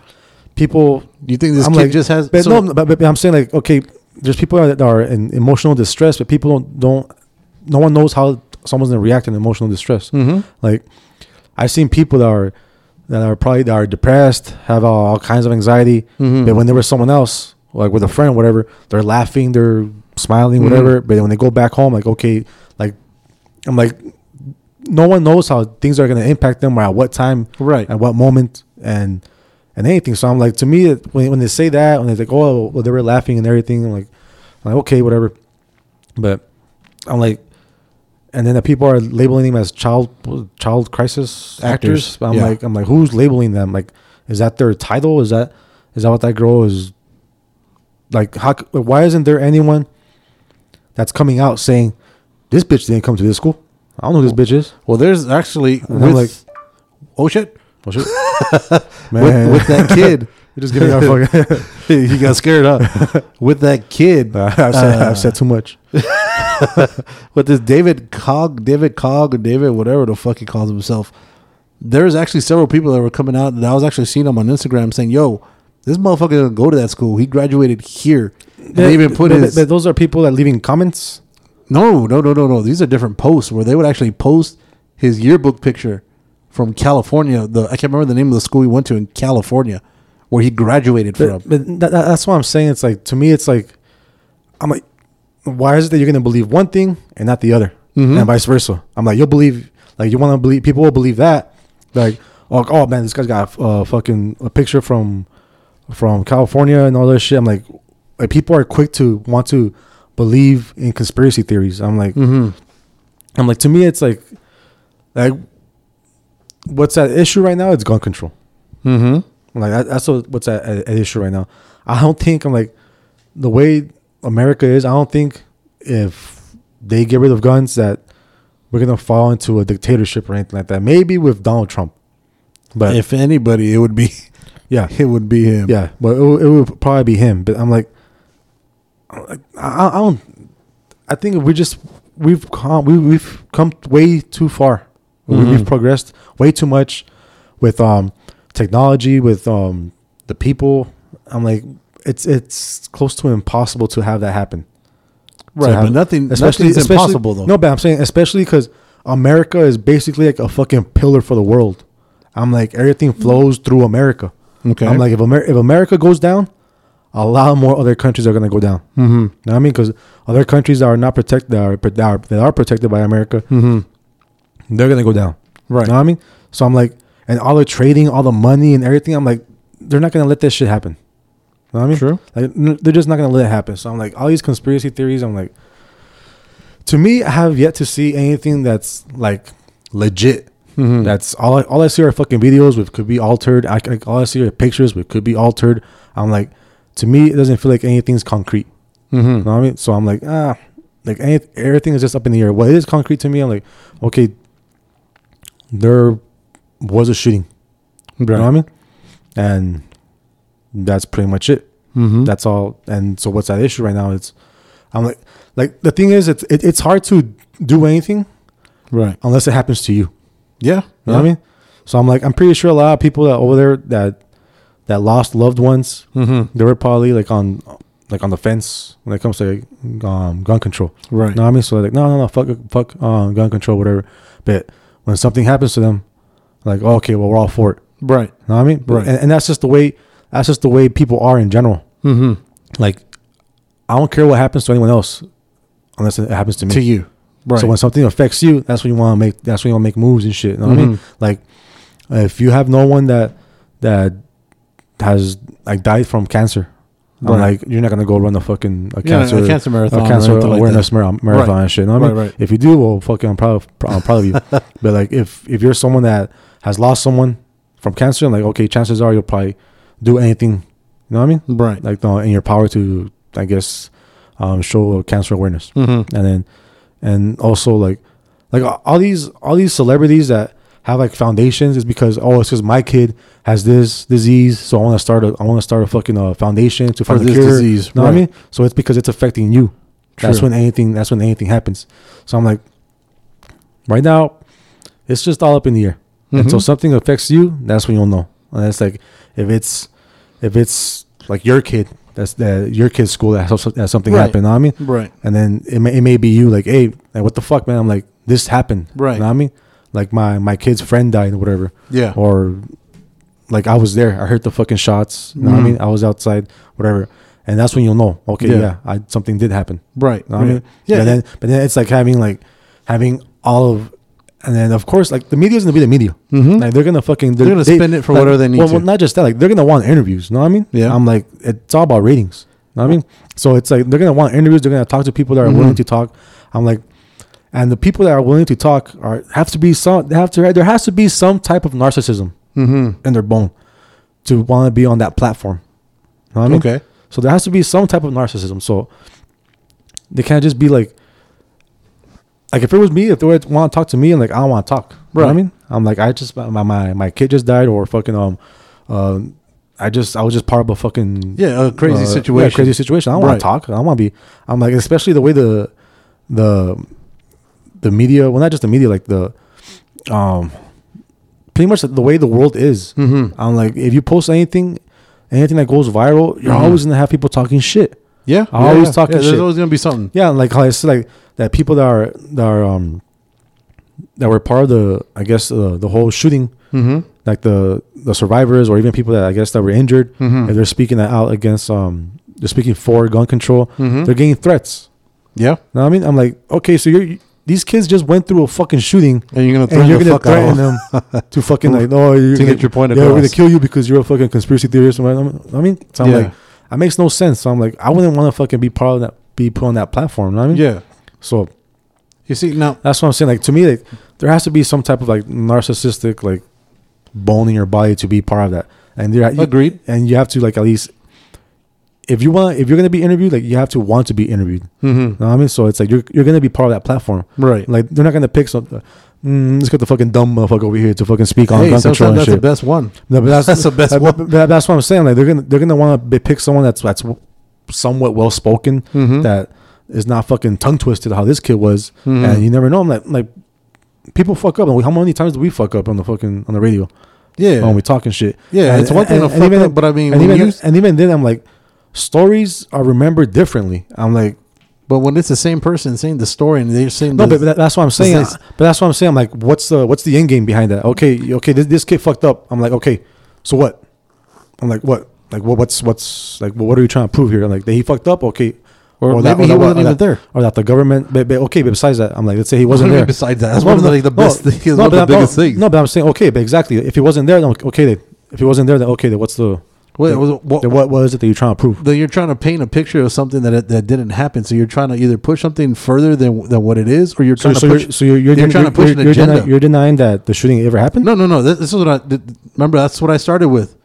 B: people
A: You think this
B: I'm
A: kid
B: like,
A: just has?
B: But
A: so-
B: no, but, but I'm saying like, okay, there's people that are in emotional distress, but people don't don't. No one knows how someone's gonna react in emotional distress.
A: Mm-hmm.
B: Like I've seen people that are that are probably that are depressed, have all, all kinds of anxiety,
A: Mhm.
B: but when they're with someone else, like with a friend, whatever, they're laughing, they're smiling, whatever. But then when they go back home, like okay, I'm like, no one knows how things are gonna impact them or at what time,
A: Right.
B: at what moment, and and anything. So I'm like, to me, when when they say that, when they're like, oh, well, they were laughing and everything, I'm like, I'm like okay, whatever. But I'm like, and then the people are labeling them as child child crisis actors.
A: Actors,
B: I'm
A: yeah.
B: like, I'm like, who's labeling them? Like, is that their title? Is that is that what that girl is? Like, how? Why isn't there anyone that's coming out saying this bitch didn't come to this school? I don't know who this bitch is.
A: Well, there's actually
B: And
A: with,
B: I'm like-
A: oh shit,
B: Oh shit, (laughs)
A: with, with that kid,
B: You're (laughs) just getting our fucking. (laughs)
A: he got scared up. With that kid,
B: I've, said,
A: Uh,
B: I've said too much.
A: with this David Cog, David Cog, or David whatever the fuck he calls himself. There's actually several people that were coming out, and I was actually seeing them on Instagram saying, "Yo, this motherfucker didn't go to that school. He graduated here." And they even put
B: but,
A: his
B: but those are people that leaving comments.
A: No, no, no, no, no. These are different posts where they would actually post his yearbook picture from California. The I can't remember the name of the school he went to in California, where he graduated from.
B: but that, that- that's what I'm saying. It's like to me, it's like I'm like, why is it that you're gonna believe one thing and not the other,
A: Mhm.
B: and vice versa? I'm like, you'll believe, like you want to believe, people will believe that, like, oh, oh man, this guy's got a uh, fucking a picture from from California and all this shit. I'm like, like people are quick to want to believe in conspiracy theories. I'm like,
A: Mm-hmm.
B: I'm like, to me, it's like, like, what's at issue right now? It's gun control.
A: Mm-hmm.
B: Like that's what's at, at, issue right now. I don't think I'm like the way America is. I don't think if they get rid of guns that we're gonna fall into a dictatorship or anything like that. Maybe with Donald Trump, but
A: If anybody, it would be
B: yeah, (laughs)
A: it would be him.
B: yeah, but it, would- it would probably be him. But I'm like, I, I don't. I think we just we've come we, we've come way too far.
A: Mhm.
B: We've progressed way too much with um technology with um the people. I'm like, it's it's close to impossible to have that happen.
A: right.
B: Have-
A: but nothing,
B: especially especially-
A: impossible though.
B: No, but I'm saying especially because America is basically like a fucking pillar for the world. I'm like everything flows through America.
A: Okay.
B: I'm like if Amer- if America goes down, a lot more other countries are gonna go down.
A: mm-hmm.
B: You know what I mean? Because other countries that are not protected that are, that are that are protected by America,
A: Mm-hmm.
B: they're gonna go down.
A: Right.
B: You know what I mean? So I'm like, and all the trading, all the money and everything, I'm like, they're not gonna let this shit happen. You know what I mean?
A: True.
B: Like n- they're just not gonna let it happen. So I'm like, all these conspiracy theories, I'm like, to me, I have yet to see anything that's like legit.
A: Mm-hmm.
B: That's all. I, all I see are fucking videos which could be altered. I like, all I see are pictures which could be altered. I'm like, to me, it doesn't feel like anything's concrete. You
A: mm-hmm.
B: know what I mean? So I'm like, ah, like any, everything is just up in the air. What is concrete to me? I'm like, okay, there was a shooting. You know what I mean? And that's pretty much it.
A: Mm-hmm.
B: That's all. And so what's that issue right now? It's I'm like, like the thing is, it's it, it's hard to do anything
A: right.
B: unless it happens to you.
A: Yeah.
B: You know what I mean? So I'm like, I'm pretty sure a lot of people that over there that that lost loved ones,
A: Mm-hmm.
B: they were probably like on like on the fence when it comes to like, um, gun control.
A: Right.
B: You know what I mean? So like, no, no, no, fuck, fuck, uh, gun control, whatever. But when something happens to them, like, oh, okay, well, we're all for it.
A: Right.
B: You know what I mean?
A: Right.
B: And, and that's just the way. That's just the way people are in general.
A: Mm-hmm.
B: Like, I don't care what happens to anyone else, unless it happens to me.
A: To you. Right.
B: So when something affects you, that's when you want to make. That's when you want to make moves and shit. You know what I mean?
A: Mhm.
B: Like, if you have no one that that has like died from cancer, I'm like you're not gonna go run a fucking a
A: Yeah,
B: cancer
A: a cancer marathon.
B: a cancer awareness mar- marathon
A: Right.
B: and shit. You know I mean?
A: Right, right.
B: If you do, well, fucking, I'm proud of, I'm proud of you. (laughs) but like, if if you're someone that has lost someone from cancer, I'm like, okay, chances are you'll probably do anything. You know what I mean?
A: Right.
B: Like, uh, in your power to, I guess, um, show cancer awareness,
A: Mm-hmm.
B: and then, and also like, like all these all these celebrities that have like foundations is because oh, it's because my kid has this disease, so I want to start a I want to start a fucking uh, foundation to find
A: this
B: cure.
A: disease,
B: You know what I mean? So it's because it's affecting you. That's when anything. That's when anything happens. So I'm like, right now, it's just all up in the air. Until
A: Mhm.
B: something affects you, that's when you'll know. And it's like if it's if it's like your kid that's that your kid's school that has, that something
A: Right.
B: happened. Know what I mean,
A: Right.
B: and then it may, it may be you like, hey, like, what the fuck, man? I'm like, this happened.
A: Right.
B: Know what I mean, like my my kid's friend died or whatever.
A: Yeah.
B: Or like I was there. I heard the fucking shots. You know what I
A: Mhm.
B: mean? I was outside, whatever. And that's when you'll know. Okay,
A: Yeah.
B: yeah, I, something did happen.
A: Right.
B: Know what I mean?
A: Yeah.
B: But then, but then it's like having like having all of, and then of course like the media's gonna be the media.
A: Mm-hmm.
B: Like they're gonna fucking
A: They're gonna spend it for whatever they need
B: well,
A: to.
B: Well, not just that. Like they're gonna want interviews. You know what I mean?
A: Yeah.
B: I'm like it's all about ratings. You know what I mean? So it's like they're gonna want interviews. They're gonna talk to people that are
A: Mhm.
B: willing to talk. I'm like, and the people that are willing to talk are have to be some. They have to. There has to be some type of narcissism
A: Mm-hmm.
B: in their bone to want to be on that platform. Know what I mean?
A: Okay.
B: So there has to be some type of narcissism. So they can't just be like, like if it was me, if they would want to talk to me, and like I don't want to talk. You know what I mean? I'm like I just my my my kid just died, or fucking um, uh, I just I was just part of a fucking
A: Yeah, a crazy
B: uh, yeah,
A: situation.
B: crazy situation. I don't
A: Right.
B: want to talk. I don't want to be. I'm like especially the way the the the media, well not just the media, like the um, pretty much the way the world is.
A: Mm-hmm.
B: I'm like if you post anything, anything that goes viral, you're
A: Mhm.
B: always gonna have people talking shit.
A: Yeah.
B: I
A: yeah,
B: always
A: yeah.
B: talking
A: yeah, There's
B: shit.
A: always gonna be something.
B: Yeah, like how it's like that people that are that are um that were part of the I guess uh, the whole shooting,
A: Mm-hmm.
B: like the the survivors or even people that I guess that were injured,
A: Mhm.
B: if they're speaking out against um they're speaking for gun control,
A: Mhm.
B: they're getting threats.
A: Yeah.
B: Know what I mean? I'm like, okay, so you're these kids just went through a fucking shooting.
A: And you're gonna threaten
B: And you're gonna threaten them to (laughs) fucking like, oh, you're
A: To
B: gonna,
A: get your point
B: Yeah, we're gonna kill you because you're a fucking conspiracy theorist. I mean, so I'm
A: Yeah.
B: like, that makes no sense. So I'm like, I wouldn't want to fucking be part of that, be put on that platform. You know what I mean?
A: Yeah.
B: So
A: You see now.
B: that's what I'm saying. Like to me, like there has to be some type of like narcissistic like bone in your body to be part of that. And there, you-
A: Agreed.
B: And you have to like at least if you want if you're gonna be interviewed, like you have to want to be interviewed.
A: Mm-hmm.
B: You know what I mean? So it's like you're you're gonna be part of that platform.
A: Right.
B: Like they're not gonna pick some. Mm, let's get the fucking dumb motherfucker over here to fucking speak on
A: hey,
B: gun control
A: that's
B: shit.
A: the best one.
B: No, but that's,
A: That's the best one.
B: but- that's what I'm saying. Like they're gonna they're gonna want to pick someone that's that's somewhat well spoken
A: Mhm.
B: that is not fucking tongue twisted how this kid was,
A: Mhm.
B: and you never know. I'm like like people fuck up, and we, how many times do we fuck up on the fucking on the radio
A: Yeah.
B: when we talking shit?
A: Yeah,
B: And-
A: it's one thing
B: and-
A: to
B: and
A: fuck
B: even-
A: up, but I mean,
B: and even
A: you-
B: and even then, I'm like stories are remembered differently. I'm like.
A: But when it's the same person saying the story and they're saying
B: No,
A: the,
B: but, that's what I'm saying.
A: this-
B: But that's what I'm saying. I'm like, what's the what's the end game behind that? Okay, okay, this, this kid fucked up. I'm like, okay, so what? I'm like, what? Like, what? What's what's like? What are you trying to prove here? like, that he fucked up. Okay,
A: Or maybe he
B: that-
A: wasn't
B: or
A: even
B: that-
A: there.
B: or that the government. But, but okay, but besides that, I'm like, let's say he wasn't there.
A: Besides that, that's
B: No,
A: one of the, like, the
B: no,
A: best things.
B: no,
A: one of the
B: I'm-
A: biggest
B: no,
A: things.
B: No, but I'm saying, okay, but exactly. If he wasn't there, then okay, then if he wasn't there, then okay, then what's the Then-
A: was what-
B: then what was it that you're trying to prove?
A: Then you're trying to paint a picture of something that that didn't happen. So you're trying to either push something further than than what it is, or you're trying
B: so,
A: to push.
B: you're, so you're, you're,
A: you're trying to push an
B: you're,
A: agenda.
B: denying, you're denying that the shooting ever happened.
A: no, no, no. This, this is what I th- remember. That's what I started with.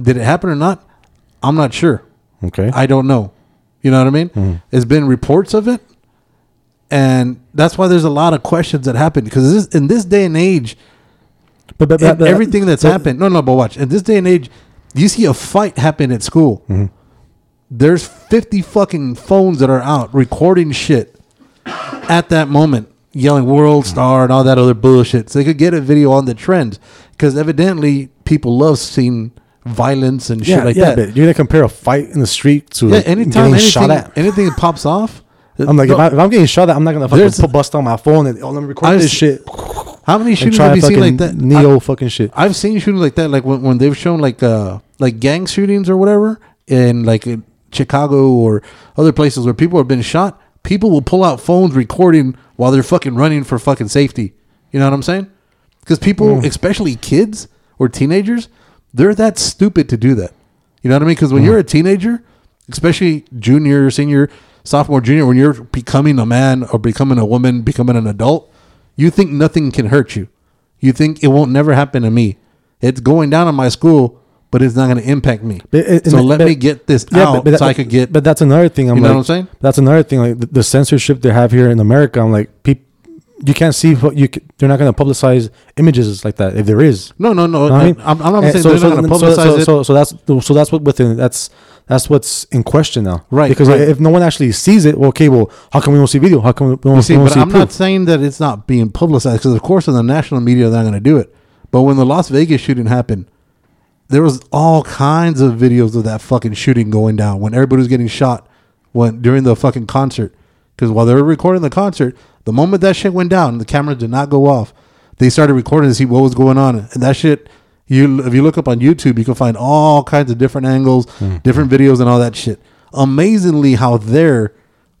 A: Did it happen or not? I'm not sure.
B: Okay.
A: I don't know. You know what I mean?
B: Mhm.
A: There's been reports of it, and that's why there's a lot of questions that happen because this, in this day and age,
B: but, but,
A: and
B: but-
A: everything that's
B: but-
A: happened. No, no, but watch. In this day and age, you see a fight happen at school.
B: Mhm.
A: There's 50 fucking phones that are out recording shit at that moment, yelling "World Star" and all that other bullshit. So they could get a video on the trend because evidently people love seeing violence and shit
B: yeah,
A: like
B: yeah,
A: that.
B: you're gonna compare a fight in the street to
A: yeah, anytime anything,
B: shot at.
A: anything pops off.
B: I'm like,
A: No,
B: if, I, if I'm getting shot at, I'm not gonna fucking put bust on my phone and oh, let me record
A: I
B: this shit
A: how many shootings have you seen like that?
B: neo fucking shit.
A: I, have seen shootings like that, like when, when they've shown like uh like gang shootings or whatever in like in Chicago or other places where people have been shot. People will pull out phones recording while they're fucking running for fucking safety. You know what I'm saying? Because people,
B: Mm.
A: especially kids or teenagers, they're that stupid to do that. You know what I mean? Because
B: Mm.
A: when you're a teenager, especially junior, senior, sophomore, junior, when you're becoming a man or becoming a woman, becoming an adult, you think nothing can hurt you. You think it won't never happen to me. It's going down in my school, but it's not going to impact me.
B: It-
A: so let
B: but-
A: me get this
B: Yeah,
A: out
B: but, but that-
A: so I could get.
B: But that's another thing. I'm
A: You know
B: like,
A: what I'm saying?
B: That's another thing. Like the, the censorship they have here in America. I'm like, peop, you can't see what you. They're not gonna publicize images like that if there is.
A: no, no, no.
B: What I mean?
A: I'm, I'm not saying
B: so,
A: they're
B: so,
A: not going to
B: so-
A: publicize
B: so,
A: it.
B: So, so that's so that's what within that's that's what's in question now,
A: Right,
B: Because
A: right.
B: if no one actually sees it, well, okay, well, how come we don't see video? How come we don't,
A: You see,
B: we don't
A: but
B: see
A: I'm
B: proof?
A: not saying that it's not being publicized because, of course, in the national media they're not going to do it. But when the Las Vegas shooting happened, there was all kinds of videos of that fucking shooting going down when everybody was getting shot when during the fucking concert. Because while they were recording the concert, the moment that shit went down, the cameras did not go off. They started recording to see what was going on, and that shit. You if you look up on YouTube, you can find all kinds of different angles, hmm. different videos, and all that shit. Amazingly, how there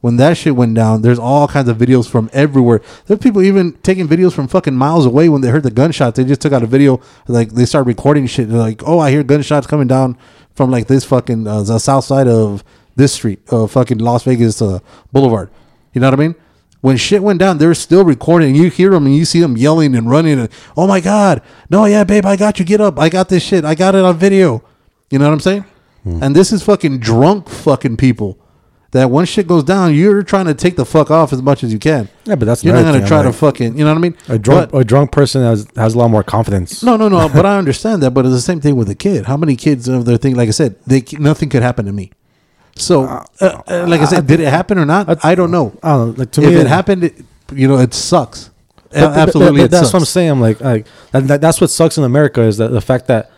A: when that shit went down, there's all kinds of videos from everywhere. There's people even taking videos from fucking miles away when they heard the gunshots. They just took out a video, like they start recording shit. They're like, oh, I hear gunshots coming down from like this fucking uh, the south side of this street, uh, fucking Las Vegas uh, Boulevard. You know what I mean? When shit went down, they're still recording. You hear them and you see them yelling and running. And oh my god, no, yeah, babe, I got you. Get up, I got this shit. I got it on video. You know what I'm saying? And this is fucking drunk fucking people. That when shit goes down, you're trying to take the fuck off as much as you can.
B: Yeah, but that's
A: you're not gonna
B: thing,
A: try
B: I'm
A: to
B: like-
A: fucking. You know what I mean?
B: A drunk,
A: But-
B: a drunk person has has a lot more confidence.
A: no, no, no. (laughs) but I understand that. But it's the same thing with a kid. How many kids of their thing? Like I said, they nothing could happen to me. So, uh, uh, like I said, did it happen or not? I don't know.
B: I don't know. Like to
A: if
B: me,
A: it happened, it, you know, it sucks.
B: But- but-
A: Absolutely,
B: but
A: it
B: that's
A: sucks.
B: what I'm saying. I'm like, like that, that- that's what sucks in America is that the fact that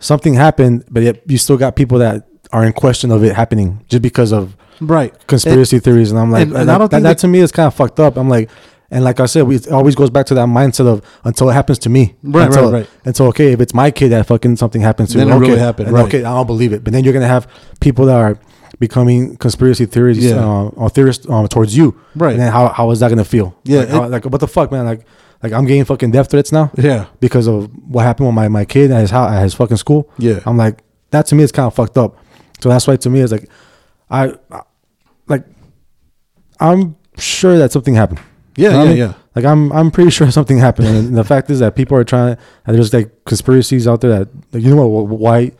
B: something happened, but yet you still got people that are in question of it happening just because of
A: right?
B: conspiracy theories. And I'm like,
A: and- and don't
B: that,
A: think
B: that
A: that-
B: to me is kind of fucked up. I'm like, and like I said, we, it always goes back to that mindset of until it happens to me.
A: Right,
B: until,
A: right, right.
B: And so, okay, if it's my kid that fucking something happens to,
A: Then it
B: okay,
A: really happened, right.
B: Okay, I don't believe it. But then you're gonna have people that are becoming conspiracy theories
A: Yeah.
B: uh, or theorists um, towards you.
A: Right.
B: And then how, how is that gonna feel?
A: Yeah,
B: Like, how- like what the fuck, man? Like like I'm getting fucking death threats now
A: Yeah,
B: because of what happened with my, my kid at his house, at his fucking school.
A: Yeah.
B: I'm like, that to me is kind of fucked up. So that's why to me it's like, I, I- like, I'm sure that something happened.
A: Yeah, yeah, yeah.
B: Like I'm, I'm pretty sure (laughs) something happened. And the fact is that people are trying. And there's like conspiracies out there that, like, you know what? Why,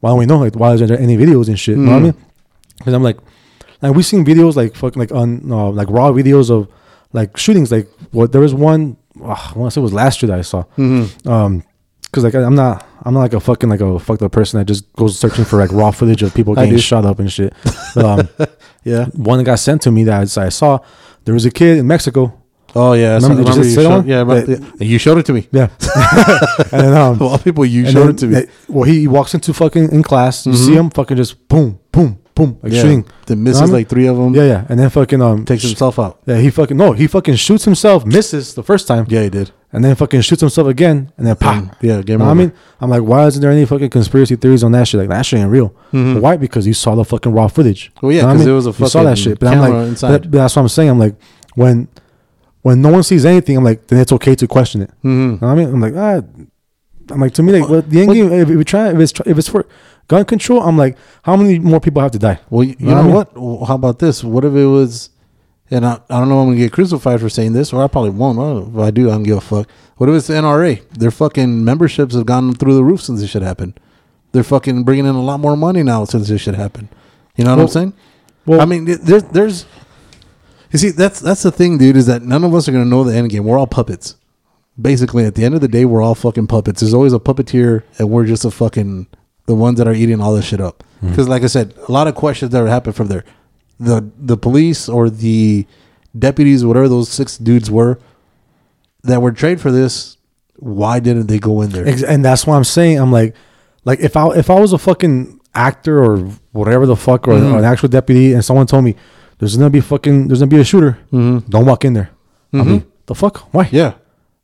B: why don't we know? Like, why isn't there any videos and shit? You know what I
A: Mhm.
B: mean? Because I'm like, like we've seen videos like fucking like on uh, like raw videos of like shootings. Like what there was one. Uh, I want to say it was last year that I saw.
A: Mm-hmm.
B: Um, because like I'm not, I'm not like a fucking like a fucked up person that just goes searching for like raw footage of people getting shot up and shit. (laughs) But um,
A: Yeah.
B: one that got sent to me that I I saw, there was a kid in Mexico.
A: Oh yeah.
B: Remember- you
A: remember you showed, yeah, remember- yeah. You showed it to me.
B: Yeah, (laughs) (laughs) and then um,
A: Of people, you showed
B: then,
A: it to me.
B: well, he, he walks into fucking in class. You see him fucking just boom, boom, boom, like
A: yeah.
B: shooting.
A: Then misses
B: Know what I mean?
A: like three of them.
B: Yeah, yeah, and then fucking um
A: Takes
B: sh-
A: himself out.
B: Yeah, he fucking no, he fucking shoots himself, misses the first time,
A: Yeah, he did.
B: And then fucking shoots himself again, and then pop.
A: Yeah, game
B: what I mean, I'm like, why isn't there any fucking conspiracy theories on that shit? Like that shit ain't real.
A: Mhm.
B: Why? Because you saw the fucking raw footage.
A: Well, yeah,
B: Know what
A: 'cause
B: I
A: there was a
B: you saw that
A: fucking
B: shit. But I'm like, but that's what I'm saying. I'm like, when when no one sees anything, I'm like, then it's okay to question it.
A: Mhm.
B: You know what I mean? I'm like, ah, I'm like, to me, like, well, the end game, if we try, if it's if it's for gun control, I'm like, how many more people have to die?
A: Well, you, you
B: Know I
A: know
B: mean?
A: what? Well, How about this? What if it was? And I, I don't know. if I'm gonna get crucified for saying this, or I probably won't. I don't know if I do, I don't give a fuck. What if it's the NRA? Their fucking memberships have gone through the roof since this shit happened. They're fucking bringing in a lot more money now since this shit happened. You know what I'm saying?
B: Well,
A: I mean, there's there's. You see, that's that's the thing, dude. Is that none of us are gonna know the end game. We're all puppets. Basically, at the end of the day, we're all fucking puppets. There's always a puppeteer, and we're just a fucking the ones that are eating all this shit up. Hmm. Because, like I said, a lot of questions that happen from there. The the police or the deputies, whatever those six dudes were, that were trained for this. Why didn't they go in there?
B: And that's why I'm saying I'm like, like if I if I was a fucking actor or whatever the fuck or,
A: Mhm.
B: or an actual deputy and someone told me there's gonna be fucking there's gonna be a shooter,
A: mm-hmm.
B: don't walk in there. I
A: Mhm.
B: mean, the fuck? Why?
A: Yeah.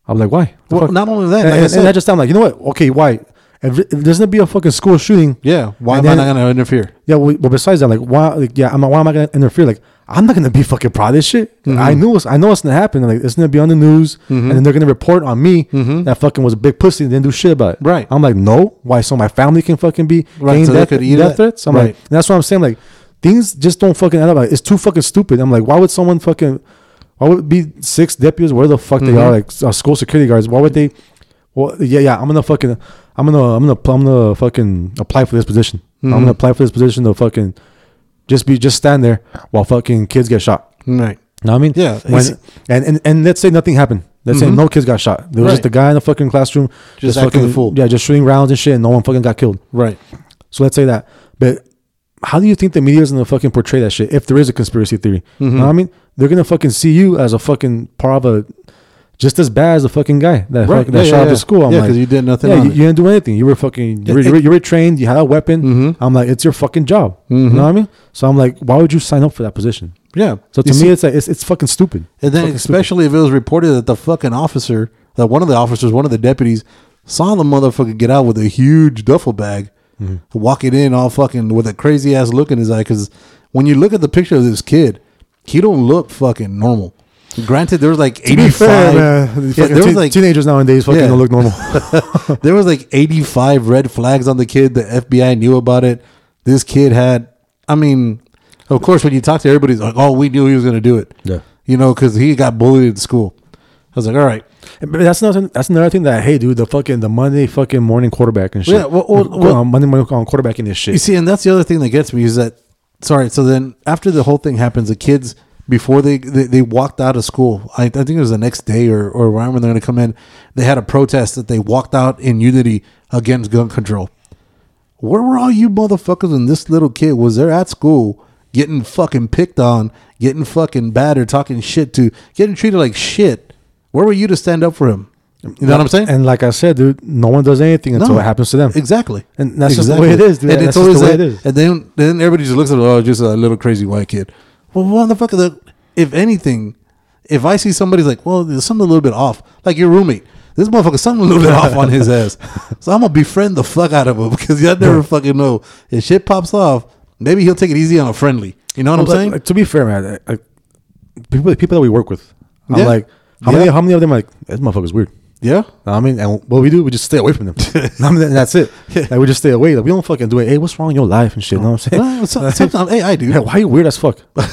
B: I'm like, why? The
A: Well,
B: fuck?
A: not only that,
B: and,
A: like I
B: and- and I just I'm like, you know what? Okay, why? If, if there's gonna be a fucking school shooting,
A: Yeah. Why am I not gonna interfere?
B: yeah. Well, well besides that, like, why? Like, yeah, I'm not, why am I gonna interfere? Like, I'm not gonna be fucking proud of this shit.
A: Mhm.
B: I knew I know it's gonna happen. Like, it's gonna be on the news,
A: Mhm.
B: and then they're gonna report on me
A: Mhm.
B: that fucking was a big pussy and didn't do shit about it.
A: Right.
B: I'm like, no. Why? So my family can fucking be
A: Right, so they
B: death,
A: could eat
B: death threats. I'm
A: Right.
B: like, that's what I'm saying. Like, things just don't fucking add up. Like, it's too fucking stupid. I'm like, why would someone fucking? Why would it be six deputies? Where the fuck they
A: Mhm.
B: are? Like uh, school security guards. Why would they? Well, yeah, yeah. I'm gonna fucking. I'm gonna. I'm gonna. I'm gonna fucking apply for this position. I'm
A: Mhm.
B: gonna apply for this position to fucking just be just stand there while fucking kids get shot.
A: Right.
B: You know what I mean?
A: Yeah,
B: When, and, and and let's say nothing happened. Let's say
A: Mhm.
B: no kids got shot. There was just a guy in the fucking classroom
A: Just acting
B: fucking
A: the fool.
B: Yeah, just shooting rounds and shit, and no one fucking got killed.
A: Right.
B: So let's say that. But how do you think the media is gonna fucking portray that shit if there is a conspiracy theory? You
A: Mhm.
B: know what I mean? They're gonna fucking see you as a fucking part of a just as bad as the fucking guy that
A: Right.
B: fucking, that
A: Yeah,
B: shot
A: yeah,
B: up the school. I'm
A: Yeah,
B: like,
A: 'cause you did nothing
B: Yeah, you, you didn't do anything. You were fucking. You were, you were, you were trained. You had a weapon.
A: Mhm.
B: I'm like, it's your fucking job. You know what I mean? So I'm like, why would you sign up for that position?
A: Yeah.
B: So to me, it's like it's, it's fucking stupid.
A: And then,
B: Fucking stupid.
A: especially if it was reported that the fucking officer, that one of the officers, one of the deputies, saw the motherfucker get out with a huge duffel bag,
B: Mm-hmm.
A: walking in all fucking with a crazy ass look in his eye. Because when you look at the picture of this kid, he don't look fucking normal. Granted, there was like
B: To be fair,
A: Yeah, there was
B: teen-
A: like
B: teenagers nowadays fucking
A: Yeah.
B: don't look normal. (laughs) (laughs)
A: there was like 85 red flags on the kid. The FBI knew about it. This kid had, I mean, of course, when you talk to everybody, it's like, oh, we knew he was going to do it.
B: Yeah.
A: You know, because he got bullied in school. I was like, all right.
B: But that's another that's another thing that hey dude the fucking the Monday fucking morning quarterback and shit.
A: Yeah, well- well- well-
B: Monday morning um, on quarterbacking this shit.
A: You see, and that's the other thing that gets me is that, sorry, so then after the whole thing happens, the kids, before they, they, they walked out of school, I, I think it was the next day or, or around when they're going to come in, they had a protest that they walked out in unity against gun control. Where were all you motherfuckers when this little kid was there at school getting fucking picked on, getting fucking battered, talking shit to, getting treated like shit? Where were you to stand up for him? You know what I'm saying?
B: And like I said, dude, no one does anything until
A: No.
B: it happens to them.
A: Exactly.
B: And that's just the way it is, dude.
A: And
B: That's
A: it's always
B: the way
A: that,
B: it is.
A: And then then everybody just looks at it, oh, just a little crazy white kid. Well, motherfucker, the, if anything, if I see somebody's like, well, there's something a little bit off, like your roommate, this motherfucker, something a little bit off on his ass. (laughs) So I'm gonna befriend the fuck out of him because you never fucking know. If shit pops off, maybe he'll take it easy on a friendly. You know what I'm
B: But,
A: saying?
B: like, to be fair, man, like, people people that we work with, I'm
A: Yeah.
B: like, how many how many of them are like this motherfucker's weird.
A: Yeah.
B: I mean, and what we do, we just stay away from them. (laughs) I mean, that's it. Like we just stay away. Like we don't fucking do it. Hey, what's wrong in your life and shit? You know what I'm saying?
A: Well, so- sometimes, hey, I do.
B: Hey, why are you weird as fuck? (laughs) like,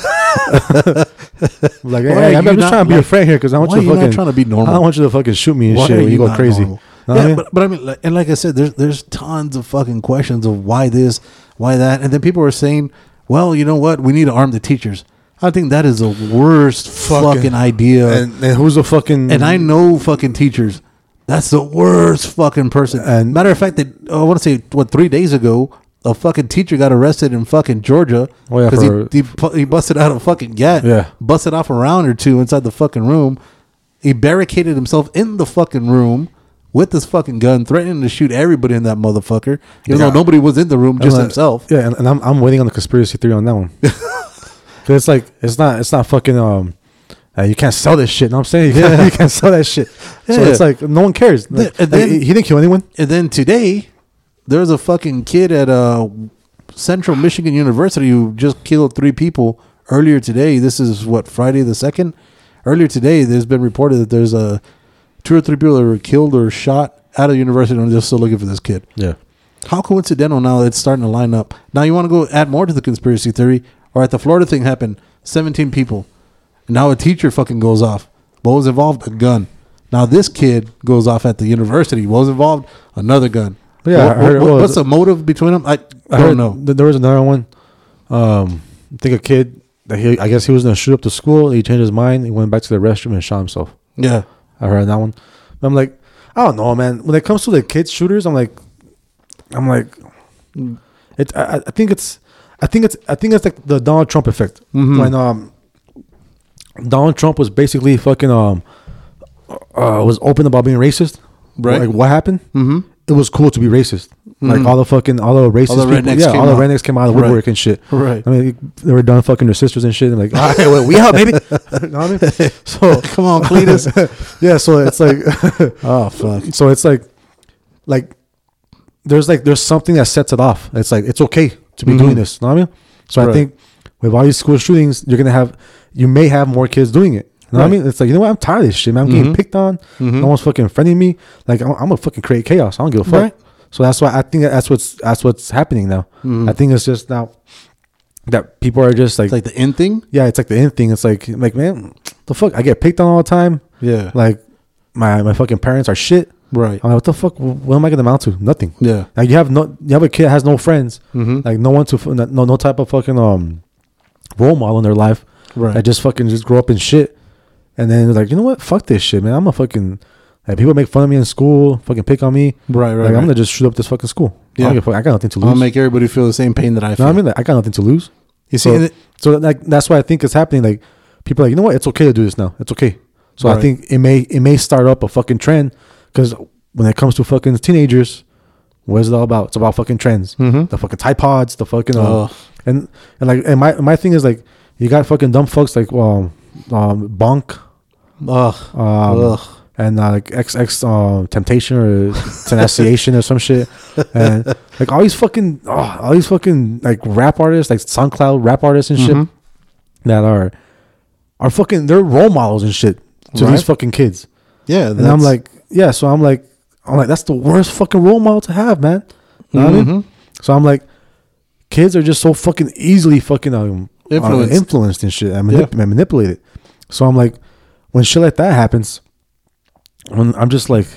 B: hey,
A: are
B: I'm
A: you
B: just
A: not
B: trying to be
A: like-
B: friend here because I want you to fucking
A: trying to be normal?
B: I don't want you to fucking shoot me and
A: Why
B: shit when you go
A: not
B: crazy.
A: normal?
B: What I
A: yeah,
B: mean?
A: but, but I mean, like, and like I said, there's there's tons of fucking questions of why this, why that, and then people are saying, well, you know what, we need to arm the teachers. I think that is the worst fucking, idea. And,
B: and, who's the fucking And
A: I know fucking teachers. That's the worst fucking person.
B: And-
A: matter of fact, that I want to say what three days ago, a fucking teacher got arrested in fucking Georgia
B: Oh, yeah,
A: because he, he he busted out a fucking gat,
B: Yeah.
A: busted off a round or two inside the fucking room. He barricaded himself in the fucking room with his fucking gun, threatening to shoot everybody in that motherfucker, even
B: Yeah.
A: though nobody was in the room, just
B: like-
A: himself.
B: Yeah, and, and I'm I'm waiting on the conspiracy theory on that one. (laughs) 'Cause it's like it's not it's not fucking um. uh, you can't sell this shit. You Know what I'm saying? (laughs) You can't,
A: Yeah.
B: you can't sell that shit. So it's like no one cares. Like,
A: and
B: like,
A: then-
B: he didn't kill anyone.
A: And then today, there's a fucking kid at uh, Central Michigan University who just killed three people earlier today. This is what Friday the second. Earlier today, there's been reported that there's a two or three people that were killed or shot at a university, and they're still looking for this kid.
B: Yeah.
A: How coincidental now it's starting to line up. Now you want to go add more to the conspiracy theory, or at the Florida thing happened, 17 people. Now a teacher fucking goes off. What was involved? A gun. Now this kid goes off at the university. What was involved? Another gun.
B: Yeah,
A: What-
B: I heard it was-
A: what's the motive between them? I,
B: I
A: don't know.
B: th- there was another one. Um, I think a kid that he I guess he was gonna shoot up the school. He changed his mind. He went back to the restroom and shot himself.
A: Yeah,
B: I heard that one. I'm like, I don't know, man. When it comes to the kids shooters, I'm like, I'm like, it. I, I think it's, I think it's, I think it's like the Donald Trump effect.
A: Mhm.
B: When um, Donald Trump was basically fucking um, uh, was open about being racist.
A: Right.
B: Like what happened?
A: mm-hmm.
B: It was cool to be racist. Like
A: Mhm.
B: all the fucking all the racist
A: All the
B: people, yeah, all the rednecks came out of the
A: Right.
B: woodwork and shit.
A: right.
B: I mean, they were done fucking their sisters and shit. And like, (laughs) all right, well, we out, baby. (laughs) you know what I mean? (laughs) So
A: Come on, Cletus.
B: yeah, so it's like,
A: oh fuck.
B: so it's like, like, there's like there's something that sets it off. It's like it's okay to be
A: Mhm.
B: doing this. You know what I mean? So I think with all these school shootings, you're gonna have, you may have more kids doing it. You know what I mean? It's like you know what? I'm tired of this shit, man. I'm getting
A: Mhm.
B: picked on.
A: Mhm.
B: No one's fucking friending me. Like I'm, I'm gonna fucking create chaos. I don't give a fuck.
A: Right.
B: So that's why I think that's what's that's what's happening now.
A: Mhm.
B: I think it's just now that people are just like,
A: It's like the end thing.
B: yeah, it's like the end thing. It's like like man, the fuck, I get picked on all the time.
A: Yeah.
B: Like my my fucking parents are shit.
A: Right.
B: I'm like, what the fuck? What am I gonna amount to? Nothing.
A: Yeah.
B: Like you have no, you have a kid that has no friends,
A: Mm-hmm.
B: like no one to, no no type of fucking um role model in their life.
A: right.
B: That just fucking just grow up in shit, and then like, you know what? Fuck this shit, man. I'm a fucking. Like people make fun of me in school, fucking pick on me.
A: right. Right.
B: like I'm gonna just shoot up this fucking school. I,
A: Yeah.
B: don't give a fuck. I got nothing to lose.
A: I'll make everybody feel the same pain that I feel.
B: I mean? Like, I got nothing to lose.
A: You see,
B: So-
A: it-
B: So like that's why I think it's happening. Like people are like, you know what? It's okay to do this now. It's okay. So I think it may it may start up a fucking trend because when it comes to fucking teenagers, what is it all about? It's about fucking trends.
A: Mhm.
B: The fucking Tide Pods, the fucking uh, and and like and my my thing is like you got fucking dumb fucks like well um Bonk
A: Ugh.
B: um,
A: Ugh.
B: and uh, like XX uh, Temptation or Tenaciation or some shit, and like all these fucking oh, all these fucking like rap artists, like SoundCloud rap artists and shit
A: Mhm.
B: that are are fucking they're role models and shit to
A: Right.
B: these fucking kids,
A: Yeah.
B: and I'm like yeah, so I'm like I'm like that's the worst fucking role model to have, man. You know what I mean?
A: Mhm.
B: So I'm like, kids are just so fucking easily fucking um,
A: Influenced.
B: influenced, influenced and shit and, manip-
A: Yeah.
B: and manipulated. So I'm like, when shit like that happens, when I'm just like,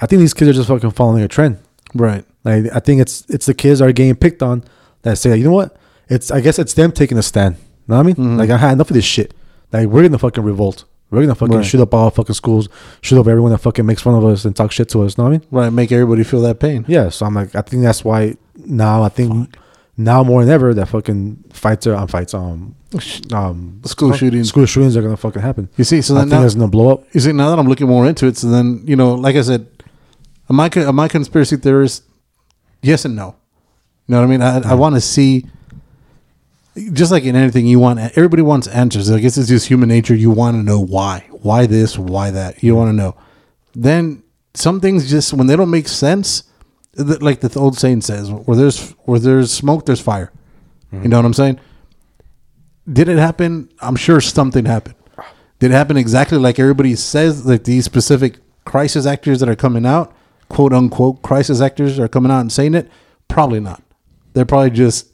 B: I think these kids are just fucking following a trend.
A: right.
B: Like I think it's it's the kids are getting picked on that say, you know what? It's I guess it's them taking a stand. You know what I mean?
A: Mhm.
B: Like I had enough of this shit. Like we're gonna fucking revolt. We're gonna fucking
A: Right.
B: shoot up all fucking schools, shoot up everyone that fucking makes fun of us and talk shit to us. You know what I mean?
A: Right. Make everybody feel that pain.
B: Yeah, so I'm like, I think that's why now I think now more than ever that fucking fights are on fights um um
A: School shootings.
B: school shootings are gonna fucking happen.
A: You see, so
B: I
A: then
B: think
A: now,
B: gonna blow up.
A: you see, now that I'm looking more into it, so then you know, like I said, am I am I conspiracy theorist? Yes and no. You know what I mean? I, I want to see, just like in anything, you want everybody wants answers. I guess it's just human nature. You want to know why, why this, why that. You want to know. Then some things just when they don't make sense, like the old saying says, where there's where there's smoke, there's fire. You mm-hmm. know what I'm saying? Did it happen? I'm sure something happened. Did it happen exactly like everybody says? Like these specific crisis actors that are coming out, quote unquote, crisis actors are coming out and saying it? Probably not. They're probably just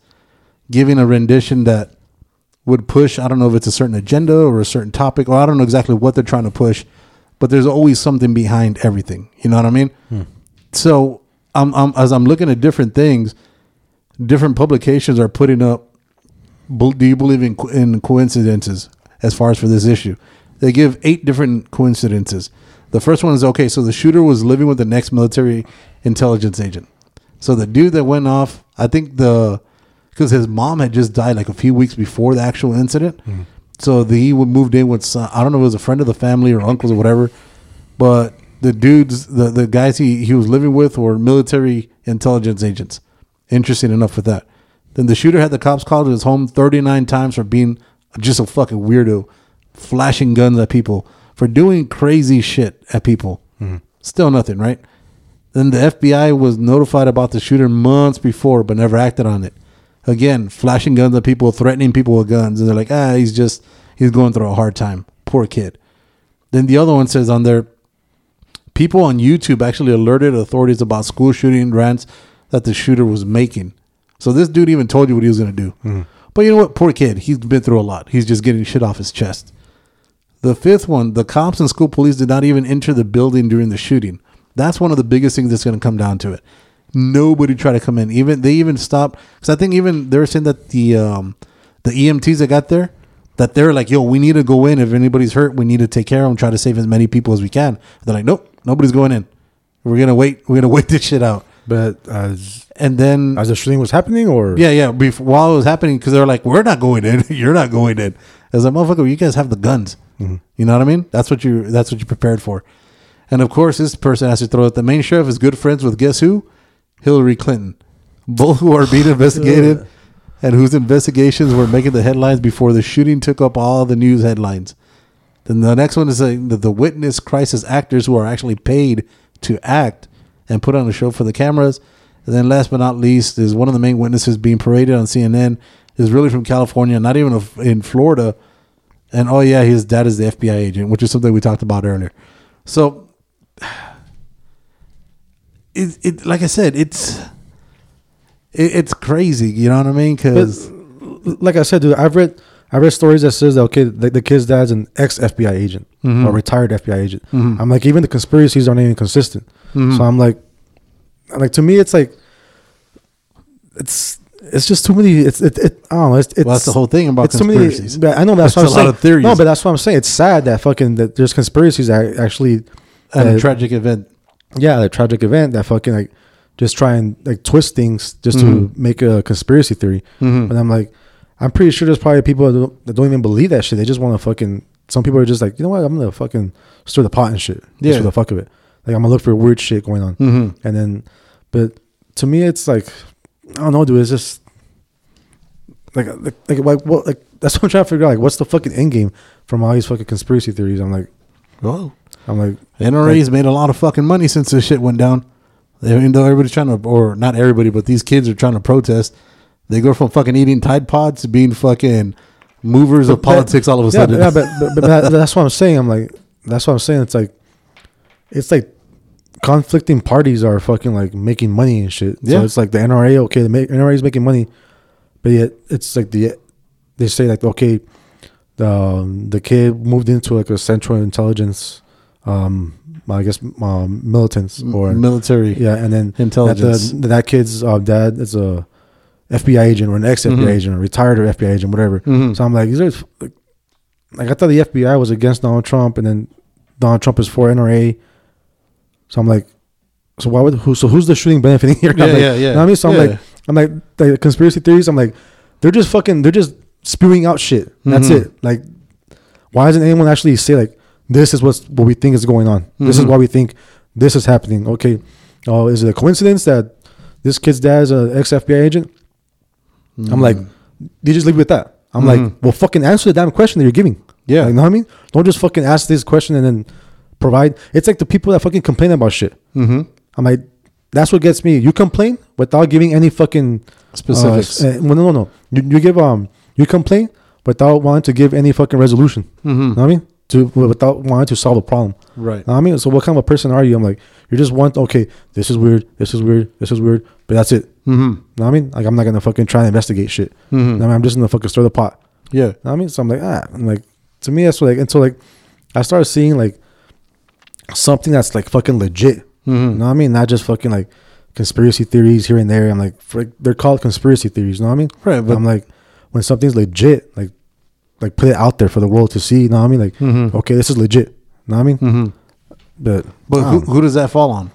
A: giving a rendition that would push. I don't know if it's a certain agenda or a certain topic, or I don't know exactly what they're trying to push, but there's always something behind everything. You know what I mean? Hmm. So I'm, I'm as I'm looking at different things, different publications are putting up do you believe in in coincidences as far as for this issue? They give eight different coincidences. The first one is okay. So the shooter was living with the next military intelligence agent. So the dude that went off, I think the because his mom had just died like a few weeks before the actual incident. Hmm. So the, he moved in with some, I don't know if it was a friend of the family or uncles or whatever, but the dudes, the the guys he he was living with were military intelligence agents. Interesting enough with that. Then the shooter had the cops called to his home 39 times for being just a fucking weirdo, flashing guns at people, for doing crazy shit at people. Hmm. Still nothing, right? Then the FBI was notified about the shooter months before, but never acted on it. Again, flashing guns at people, threatening people with guns, and they're like, ah, he's just he's going through a hard time. Poor kid. Then the other one says on there, people on YouTube actually alerted authorities about school shooting rants that the shooter was making. So this dude even told you what he was going to do. But you know what? Poor kid. He's been through a lot. He's just getting shit off his chest. The fifth one, the cops and school police did not even enter the building during the shooting. That's one of the biggest things that's going to come down to it. Nobody tried to come in. Even they even stopped because I think even they were saying that the um, the EMTs that got there that they're like, yo, we need to go in. If anybody's hurt, we need to take care of them. Try to save as many people as we can. They're like, nope, nobody's going in. We're gonna wait. We're gonna (laughs) wait this shit out.
B: But as
A: And then
B: as the shooting was happening, or
A: yeah, yeah. Before, while it was happening, because they're like, "We're not going in. (laughs) You're not going in." As a motherfucker, you guys have the guns. You know what I mean? That's what you. That's what you prepared for. And of course, this person has to throw it. The main sheriff is good friends with guess who? Hillary Clinton. Both who are being (laughs) investigated, and whose investigations were making the headlines before the shooting took up all the news headlines. Then the next one is saying that the witness crisis actors who are actually paid to act and put on a show for the cameras. And then last but not least is one of the main witnesses being paraded on CNN is really from California, not even in Florida. And oh yeah, his dad is the FBI agent, which is something we talked about earlier. So it, it like I said, it's it, it's crazy. You know what I mean? Because
B: like I said, dude, I've read I read stories that says that okay, the, the kid's dad's an ex FBI agent
A: Mhm.
B: or retired FBI agent.
A: Mhm.
B: I'm like, even the conspiracies aren't even consistent.
A: Mhm.
B: So I'm like, like to me, it's like, it's it's just too many. It's it, it I don't know. It's, it's
A: well, that's the whole thing about
B: it's many.
A: conspiracies.
B: but I know that's
A: It's
B: what
A: a
B: I'm
A: lot
B: saying.
A: of theories.
B: No, but that's what I'm saying. It's sad that fucking that there's conspiracies that actually
A: and a
B: uh,
A: tragic event.
B: Yeah, the tragic event that fucking like just try and like twist things just
A: Mhm.
B: to make a conspiracy theory.
A: Mhm.
B: And I'm like, I'm pretty sure there's probably people that don't, that don't even believe that shit. They just want to fucking some people are just like, you know what, I'm gonna fucking stir the pot and shit,
A: Yeah.
B: just for the fuck of it. Like I'm gonna look for weird shit going on,
A: Mm-hmm.
B: and then, but to me, it's like, I don't know, dude. It's just like like like like what like (laughs) that's what I'm trying to figure out. Like, what's the fucking end game from all these fucking conspiracy theories? I'm like,
A: Well,
B: I'm like,
A: NRA's made a lot of fucking money since this shit went down. Even though everybody's trying to, or not everybody, but these kids are trying to protest. They go from fucking eating Tide Pods to being fucking movers of politics all of a
B: yeah,
A: sudden.
B: yeah, but, but, but that, that's what I'm saying. I'm like, that's what I'm saying. It's like, it's like conflicting parties are fucking like making money and shit.
A: Yeah.
B: So it's like the NRA, okay, the NRA is making money, but yet it's like the they say like okay, the um, the kid moved into like a central intelligence, um, I guess um, militants or
A: military.
B: yeah, and then
A: Intelligence.
B: That, the, that kid's uh, dad is a FBI agent or an ex FBI
A: Mhm.
B: agent or retired or FBI agent, whatever.
A: Mhm.
B: So I'm like, these are like, like I thought the FBI was against Donald Trump, and then Donald Trump is for NRA. So I'm like, so why would who? So who's the shooting benefiting (laughs) here?
A: Yeah,
B: like,
A: yeah, yeah.
B: You know what I mean? So I'm
A: Yeah.
B: like, I'm like the conspiracy theories. I'm like, they're just fucking, they're just spewing out shit. That's
A: Mhm.
B: it. Like, why doesn't anyone actually say like, this is what's what we think is going on. This is
A: Mhm.
B: why we think this is happening. Okay, oh, is it a coincidence that this kid's dad is an ex FBI agent? I'm like, they just leave it with that. I'm like,
A: Mhm.
B: well, fucking answer the damn question that you're giving.
A: Yeah.
B: Like, you know what I mean? Don't just fucking ask this question and then provide. It's like the people that fucking complain about shit.
A: Mm-hmm.
B: I'm like, that's what gets me. You complain without giving any fucking
A: Specifics.
B: Uh, uh, well, no, no, no. You, you give um, you complain without wanting to give any fucking resolution.
A: mm-hmm.
B: You know what I mean? To without wanting to solve a problem.
A: Right.
B: You I mean? So what kind of a person are you? I'm like, you're just one. Okay, this is weird. This is weird. This is weird. But that's it.
A: Mm-hmm.
B: You know what I mean? Like I'm not gonna fucking try and investigate shit.
A: Mm-hmm.
B: I mean? I'm just gonna fucking stir the pot.
A: Yeah.
B: Know what I mean? So I'm like, ah, I'm like, to me, that's like, until like, I started seeing like something that's like fucking legit.
A: Mm-hmm.
B: know what I mean? Not just fucking like conspiracy theories here and there. I'm like, frick, they're called conspiracy theories. You know what I mean?
A: Right,
B: but I'm like, when something's legit, like, like put it out there for the world to see. You know what I mean? Like,
A: Mhm.
B: okay, this is legit. You know what I mean?
A: Mm-hmm.
B: But,
A: But who, who does that fall on?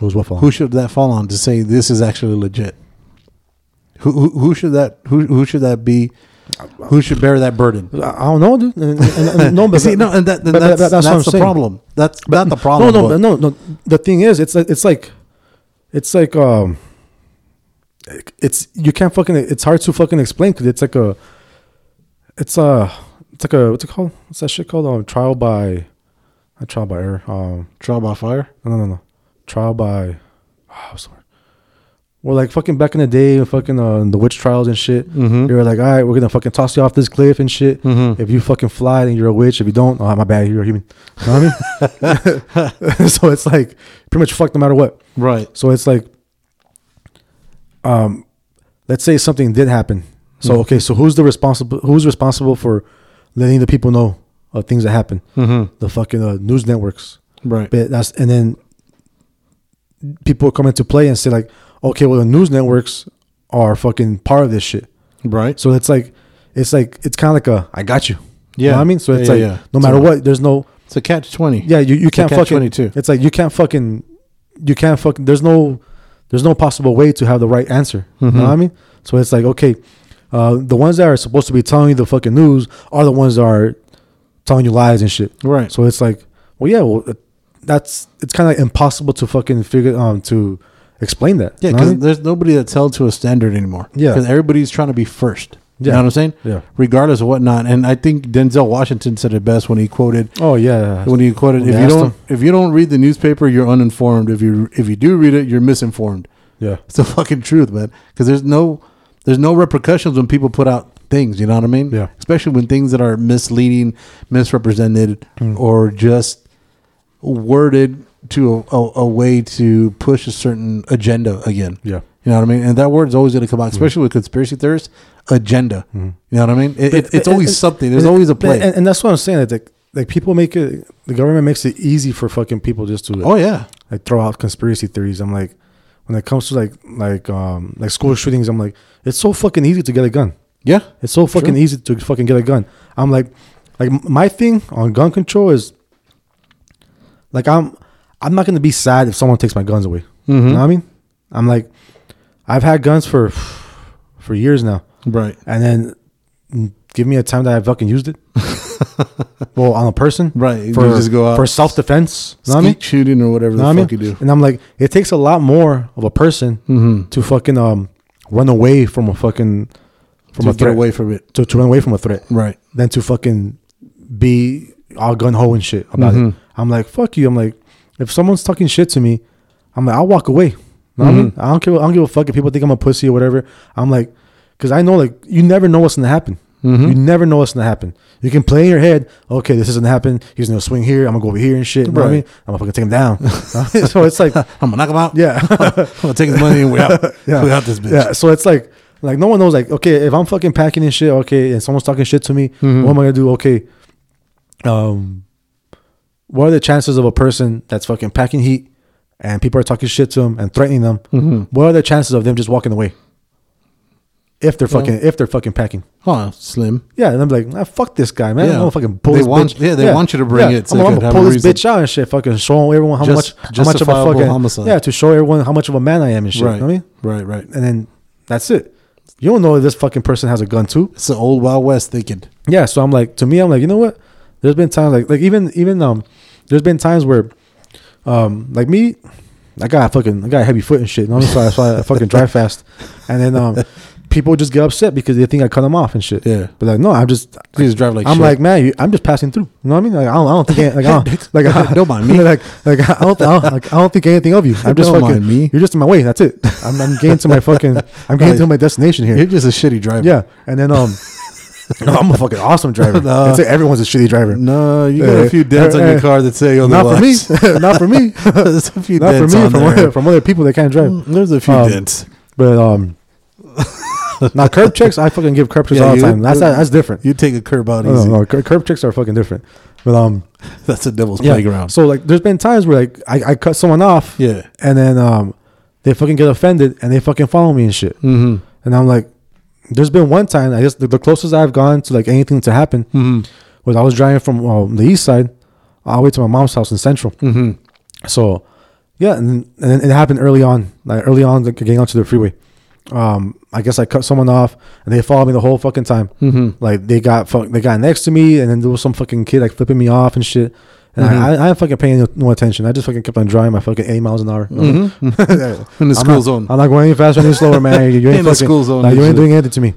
B: who's what fault?
A: Who should that fall on to say this is actually legit? Who who, who should that who who should that be? Who should bear that burden?
B: I don't know, dude. And- and- and- no, (laughs) but
A: See, no, and that,
B: but-
A: that's,
B: but
A: that's,
B: that's what
A: the
B: saying.
A: problem. That's not the problem.
B: No, no,
A: but-
B: no, no. The thing is, it's like it's like it's like um, it's you can't fucking. It's hard to fucking explain because it's like a, it's a, it's like a what's it called? What's that shit called? Um, trial by, not trial by error. Um,
A: Trial by fire.
B: no, no, no, no. trial by. Oh, the word? Well, like fucking back in the day, fucking uh, the witch trials and shit.
A: Mm-hmm.
B: They were like, all right, we're gonna fucking toss you off this cliff and shit.
A: Mhm.
B: If you fucking fly, then you're a witch. If you don't, oh my bad, you're a human. You know what I mean? (laughs) (laughs) so it's like pretty much fucked no matter what.
A: Right.
B: So it's like, um, let's say something did happen. So
A: Mhm.
B: okay, so who's the responsible? Who's responsible for letting the people know of things that happen?
A: Mm-hmm.
B: The fucking uh, news networks.
A: Right.
B: But that's and then people come into play and say like, okay, well the news networks are fucking part of this shit.
A: Right.
B: So it's like, it's like it's kind of like a I got you. You know
A: Yeah.
B: what I mean, so it's
A: yeah,
B: like
A: yeah.
B: no matter
A: So-
B: what, there's no
A: It's a catch twenty.
B: yeah you, you
A: It's
B: can't
A: catch
B: fucking
A: 22.
B: It's like you can't fucking you can't fucking there's no there's no possible way to have the right answer. You know
A: Mhm.
B: what I mean? So it's like okay, uh, the ones that are supposed to be telling you the fucking news are the ones that are telling you lies and shit.
A: Right.
B: So it's like, well, yeah, well, it- that's it's kind of like impossible to fucking figure um to explain that.
A: Yeah,
B: You I
A: because
B: mean?
A: there's nobody that's held to a standard anymore.
B: Yeah.
A: Because everybody's trying to be first. You
B: Yeah.
A: know what I'm saying?
B: yeah.
A: Regardless of whatnot. And I think Denzel Washington said it best when he quoted
B: Oh yeah.
A: when he quoted
B: When
A: if you don't
B: him.
A: if you don't read the newspaper, you're uninformed. If you if you do read it, you're misinformed.
B: yeah.
A: It's the fucking truth, man. Because there's no there's no repercussions when people put out things. You know what I mean?
B: Yeah.
A: Especially when things that are misleading, misrepresented,
B: Mm.
A: or just worded to a, a, a way to push a certain agenda again.
B: Yeah.
A: You know what I mean? And that word's always going to come out, especially with conspiracy theorists. Agenda.
B: Mhm.
A: You know what I mean? It, it, it's
B: and-
A: always
B: and-
A: something. There's
B: and-
A: always a play.
B: and, and that's what I'm saying. That like, like people make it, the government makes it easy for fucking people just to
A: oh yeah.
B: like throw out conspiracy theories. I'm like, when it comes to like like um like school shootings, I'm like, it's so fucking easy to get a gun.
A: Yeah.
B: It's so fucking
A: Sure.
B: easy to fucking get a gun. I'm like, like my thing on gun control is like I'm I'm not gonna be sad if someone takes my guns away.
A: Mm-hmm.
B: You know what I mean? I'm like, I've had guns for for years now,
A: Right.
B: and then mm, give me a time that I fucking used it. (laughs) (laughs) well, on a person,
A: Right, you
B: For
A: just go out,
B: for self defense. You I mean?
A: shooting or whatever the
B: what I
A: fuck
B: mean?
A: you do.
B: And I'm like, it takes a lot more of a person
A: Mm-hmm.
B: to fucking um run away from a fucking from
A: To
B: a threat
A: away from it.
B: to, to run away from a threat
A: Right.
B: than to fucking be all gun ho and shit about it.
A: Mhm.
B: I'm like, fuck you. I'm like, if someone's talking shit to me, I'm like, I'll walk away. Know what I mean?
A: Mm-hmm.
B: I don't give. I don't give a fuck if people think I'm a pussy or whatever. I'm like, because I know like you never know what's gonna happen.
A: Mm-hmm.
B: You never know what's gonna happen. You can play in your head, okay, this isn't happen. He's gonna swing here. I'm gonna go over here and shit. You know what I mean? I'm gonna fucking take him down. (laughs) (laughs) so it's like, (laughs)
A: I'm gonna knock him out.
B: yeah,
A: I'm gonna take his money and we out.
B: Yeah.
A: We out this bitch.
B: yeah. So it's like, like no one knows. Like, okay, if I'm fucking packing and shit, okay, and someone's talking shit to me,
A: Mhm.
B: what am I gonna do? Okay, um, what are the chances of a person that's fucking packing heat and people are talking shit to them and threatening them?
A: Mm-hmm.
B: What are the chances of them just walking away? If they're fucking, if they're fucking packing.
A: huh? slim.
B: Yeah, and I'm like, ah, fuck this guy, man.
A: Yeah.
B: I'm gonna fucking pull
A: They
B: this
A: want-
B: bitch.
A: yeah, they want you to bring it so
B: I'm, I'm gonna pull this bitch out and shit. Fucking show everyone how
A: Just-
B: much, how much of a fucking
A: homicide.
B: yeah, to show everyone how much of a man I am and shit.
A: Right.
B: You know I mean,
A: Right. Right.
B: and then that's it. You don't know if this fucking person has a gun too.
A: It's the old Wild West thinking.
B: Yeah, so I'm like, to me, I'm like, you know what? There's been times like, like even even um, there's been times where, um, like me, I got fucking, I got a heavy foot and shit. You know, so I, so I fucking drive fast, and then um, people just get upset because they think I cut them off and shit.
A: Yeah.
B: But like, no, I'm just,
A: You just drive like
B: I'm
A: shit.
B: like, man, you, I'm just passing through. You know what I mean? Like, I don't, I don't think, like, I don't, (laughs) like, I,
A: Don't (laughs) mind me.
B: Like, like, I don't, I don't, like, I don't think anything of you. I'm just
A: Don't
B: fucking.
A: mind me.
B: You're just in my way. That's it. (laughs) I'm, I'm getting to my fucking. I'm getting to my destination here.
A: You're just a shitty driver.
B: Yeah, and then um, no, I'm a fucking awesome driver.
A: No.
B: I'd say everyone's a shitty driver.
A: No, you got
B: Eh,
A: a few dents
B: eh,
A: on your car that say
B: Not for me. Not for me.
A: There's a few
B: Not for me. From other, from other people that can't drive.
A: There's a few
B: Um,
A: dents.
B: But um, (laughs) now curb checks, I fucking give curb checks
A: Yeah,
B: all the time. That's that's different.
A: You take a curb out
B: No, no,
A: easy.
B: no, cur- curb checks are fucking different. But um, (laughs)
A: That's a devil's
B: yeah.
A: playground.
B: So like, there's been times where like I, I cut someone off,
A: Yeah.
B: and then um, they fucking get offended and they fucking follow me and shit.
A: Mm-hmm.
B: And I'm like, there's been one time I guess the, the closest I've gone to like anything to happen
A: Mm-hmm.
B: was I was driving from the east side all the way to my mom's house in Central.
A: Mm-hmm.
B: So yeah, and, and then it happened early on, like early on, like getting onto the freeway. Um, I guess I cut someone off, and they followed me the whole fucking time.
A: Mm-hmm.
B: Like they got fuck, they got next to me, and then there was some fucking kid like flipping me off and shit. And
A: Mhm.
B: I, I, I didn't fucking paying no, no attention. I just fucking kept on driving my fucking eighty miles an hour.
A: Mm-hmm. (laughs) In the
B: I'm
A: school
B: not,
A: zone.
B: I'm not going any faster, any slower, man. You, you (laughs) ain't
A: In the
B: fucking,
A: school zone
B: like, you ain't doing anything to me.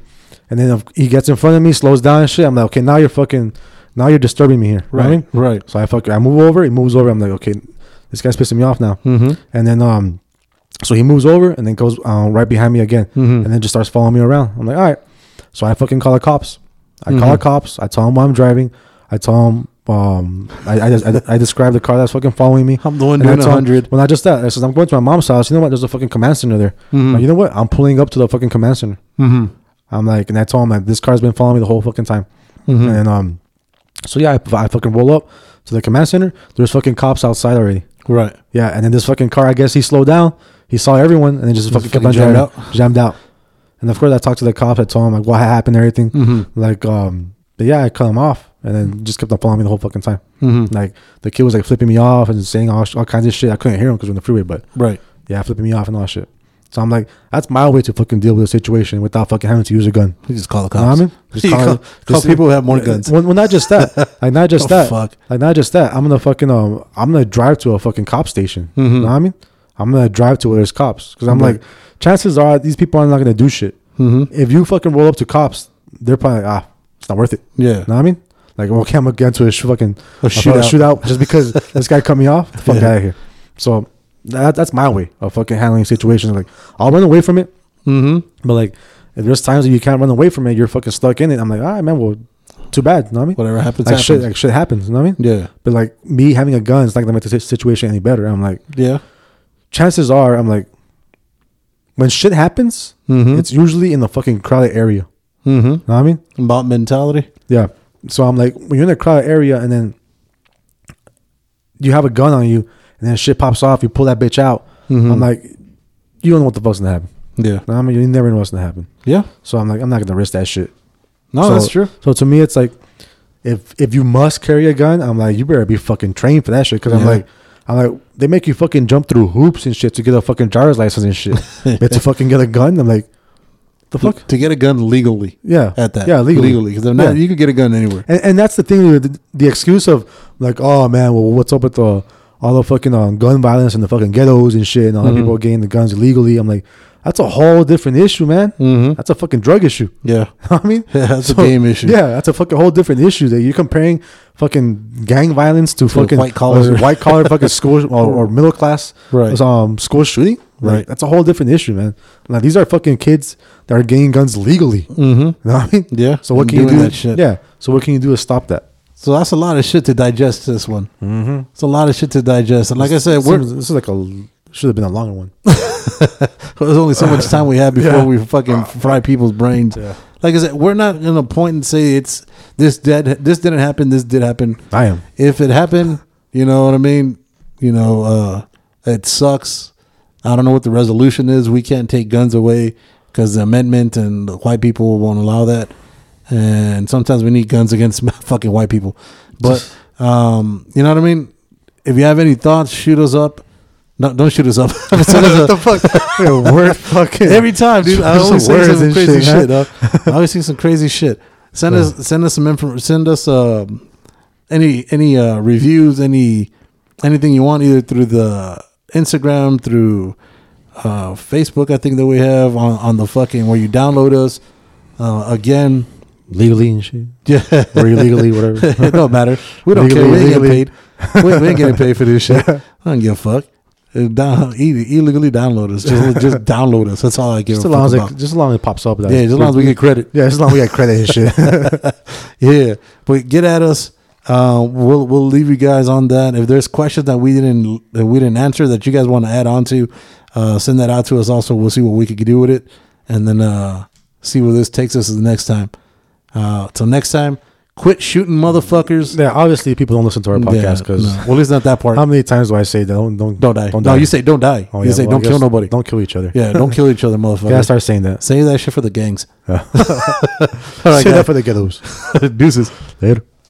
B: And then he gets in front of me, slows down and shit. I'm like, okay, now you're fucking, now you're disturbing me here. You know what I mean?
A: Right. Right.
B: So I fuck, I move over. He moves over. I'm like, okay, this guy's pissing me off now.
A: Mm-hmm.
B: And then um, so he moves over and then goes uh, right behind me again,
A: Mm-hmm.
B: and then just starts following me around. I'm like, all right. So I fucking call the cops. I call
A: Mhm.
B: the cops. I tell them why I'm driving. I tell them um, I I, I, I describe the car that's fucking following me.
A: I'm the one
B: And
A: doing a
B: tell 'em-
A: hundred.
B: Well, not just that. I says I'm going to my mom's house. You know what? There's a fucking command center there.
A: Mhm.
B: Like, you know what? I'm pulling up to the fucking command center.
A: Mm-hmm.
B: I'm like, and I told him like this car's been following me the whole fucking time.
A: Mm-hmm.
B: And um, so yeah, I, I fucking roll up to the command center. There's fucking cops outside already.
A: Right.
B: Yeah, and then this fucking car, I guess he slowed down. He saw everyone, and then just, fucking kept
A: fucking
B: on
A: jammed out?
B: jammed out. And of course, I talked to the cops. I told him like what happened, and everything.
A: Mm-hmm.
B: Like, um, but yeah, I cut him off, and then just kept on following me the whole fucking time.
A: Mm-hmm.
B: Like the kid was like flipping me off and saying all, all kinds of shit. I couldn't hear him because we're in the freeway, but
A: Right.
B: yeah, flipping me off and all that shit. So I'm like, that's my way to fucking deal with a situation without fucking having to use a gun.
A: You just call the
B: You know what
A: cops.
B: I mean? Just (laughs)
A: You
B: call-
A: call, call people who have more guns.
B: Well, well, not just that. (laughs) Like not just
A: Oh,
B: that.
A: fuck.
B: Like not just that. I'm gonna fucking um. I'm gonna drive to a fucking cop station. You
A: Mhm.
B: know what I mean? I'm gonna drive to where there's cops because I'm
A: Right.
B: like, chances are these people are not gonna do shit.
A: Mm-hmm.
B: If you fucking roll up to cops, they're probably like, ah, it's not worth it.
A: Yeah.
B: You know what I mean? Like, okay, I'm gonna get into a sh- fucking
A: A
B: a
A: shootout.
B: shootout just because (laughs) this guy cut me off. The fuck
A: Yeah.
B: out of here. So that, that's my way of fucking handling situations. Like, I'll run away from it,
A: Mm-hmm.
B: but like, if there's times that you can't run away from it, you're fucking stuck in it. I'm like, all right, man. Well, too bad. You know what I mean?
A: Whatever happens,
B: Like
A: happens.
B: shit, like shit happens. You know what I mean?
A: yeah.
B: But like me having a gun is not gonna make the situation any better. I'm like,
A: Yeah.
B: Chances are, I'm like, when shit happens,
A: Mm-hmm.
B: it's usually in the fucking crowded area.
A: mm-hmm.
B: You know what I mean?
A: About mentality.
B: Yeah. So I'm like, when you're in a crowded area and then you have a gun on you and then shit pops off, you pull that bitch out.
A: Mhm.
B: I'm like, you don't know what the fuck's gonna happen.
A: Yeah.
B: You know what I mean, you never know what's gonna happen.
A: Yeah.
B: So I'm like, I'm not gonna risk that shit.
A: No,
B: So-
A: that's true.
B: So to me, it's like, if if you must carry a gun, I'm like, you better be fucking trained for that shit. Because I'm like, I'm like, they make you fucking jump through hoops and shit to get a fucking driver's license and shit. (laughs) but to fucking get a gun, I'm like, The fuck?
A: to get a gun legally.
B: Yeah.
A: At that,
B: Yeah, legally.
A: legally, because
B: Yeah.
A: you could get a gun anywhere.
B: And, and that's the thing, the, the excuse of like, oh man, well, what's up with the all the fucking uh, gun violence in the fucking ghettos and shit, and all the
A: Mhm.
B: people getting the guns illegally. I'm like, that's a whole different issue, man.
A: Mm-hmm.
B: That's a fucking drug issue.
A: Yeah, (laughs)
B: I mean,
A: yeah, (laughs) that's
B: So,
A: a game issue.
B: Yeah, that's a fucking whole different issue. That you're comparing fucking gang violence to, fucking
A: white collar-
B: white collar fucking (laughs) school or, or middle class
A: Right.
B: um school shooting. Like,
A: Right.
B: that's a whole different issue, man. Now these are fucking kids that are getting guns legally. You
A: Mm-hmm.
B: know what I mean?
A: Yeah.
B: So what can you do?
A: That shit.
B: Yeah. So what can you do to stop that?
A: So that's a lot of shit to digest. This one.
B: Mm-hmm.
A: It's a lot of shit to digest. And like I said, we're,
B: this is like a should have been a longer one. (laughs)
A: there's only so much time we have (laughs) before
B: Yeah.
A: we fucking fry people's brains.
B: Yeah.
A: Like I said, we're not gonna point and say it's this dead. This didn't happen. This did happen.
B: I am.
A: If it happened, you know what I mean. You know, uh, it sucks. I don't know what the resolution is. We can't take guns away because the amendment and the white people won't allow that. And sometimes we need guns (laughs) against fucking white people. But um, you know what I mean. If you have any thoughts, shoot us up. No, don't shoot us up. (laughs) Us a-
B: fuck? Word (laughs) fucking
A: Every time, dude. (laughs) I always say some crazy
B: shit,
A: shit.
B: huh?
A: I always see some crazy shit. Send us, send us some info. Send us uh, any any uh, reviews, any anything you want, either through the Instagram, through uh, Facebook. I think that we have on on the fucking where you download us. Uh, again,
B: legally and shit,
A: yeah,
B: or illegally, whatever.
A: it don't matter. We don't
B: Legally,
A: care. We ain't getting paid. We, we ain't getting paid for this shit. I don't give a fuck. Down, illegally download us. Just, just (laughs) download us. That's all I give
B: just as long as it, just as long as it pops up.
A: yeah, just as long as we get credit.
B: yeah, as long as we get credit and shit. (laughs) (laughs)
A: Yeah, but get at us. Uh, we'll we'll leave you guys on that. If there's questions that we didn't that we didn't answer that you guys want to add on to, uh, send that out to us. Also, we'll see what we could do with it, and then uh, see where this takes us the next time. Uh, till next time, quit shooting motherfuckers.
B: yeah, obviously people don't listen to our podcast because
A: no. well, at least not that part.
B: how many times do I say that? Don't don't
A: don't die.
B: Don't
A: no,
B: die.
A: you say don't die.
B: Oh,
A: you
B: yeah,
A: say
B: well,
A: don't kill nobody.
B: Don't kill each other.
A: yeah, don't kill each other, (laughs) motherfucker.
B: Gotta start saying that.
A: Save that shit for the gangs.
B: Yeah. (laughs)
A: All right,
B: Say that for the ghettos. (laughs)
A: Deuces.
B: Later.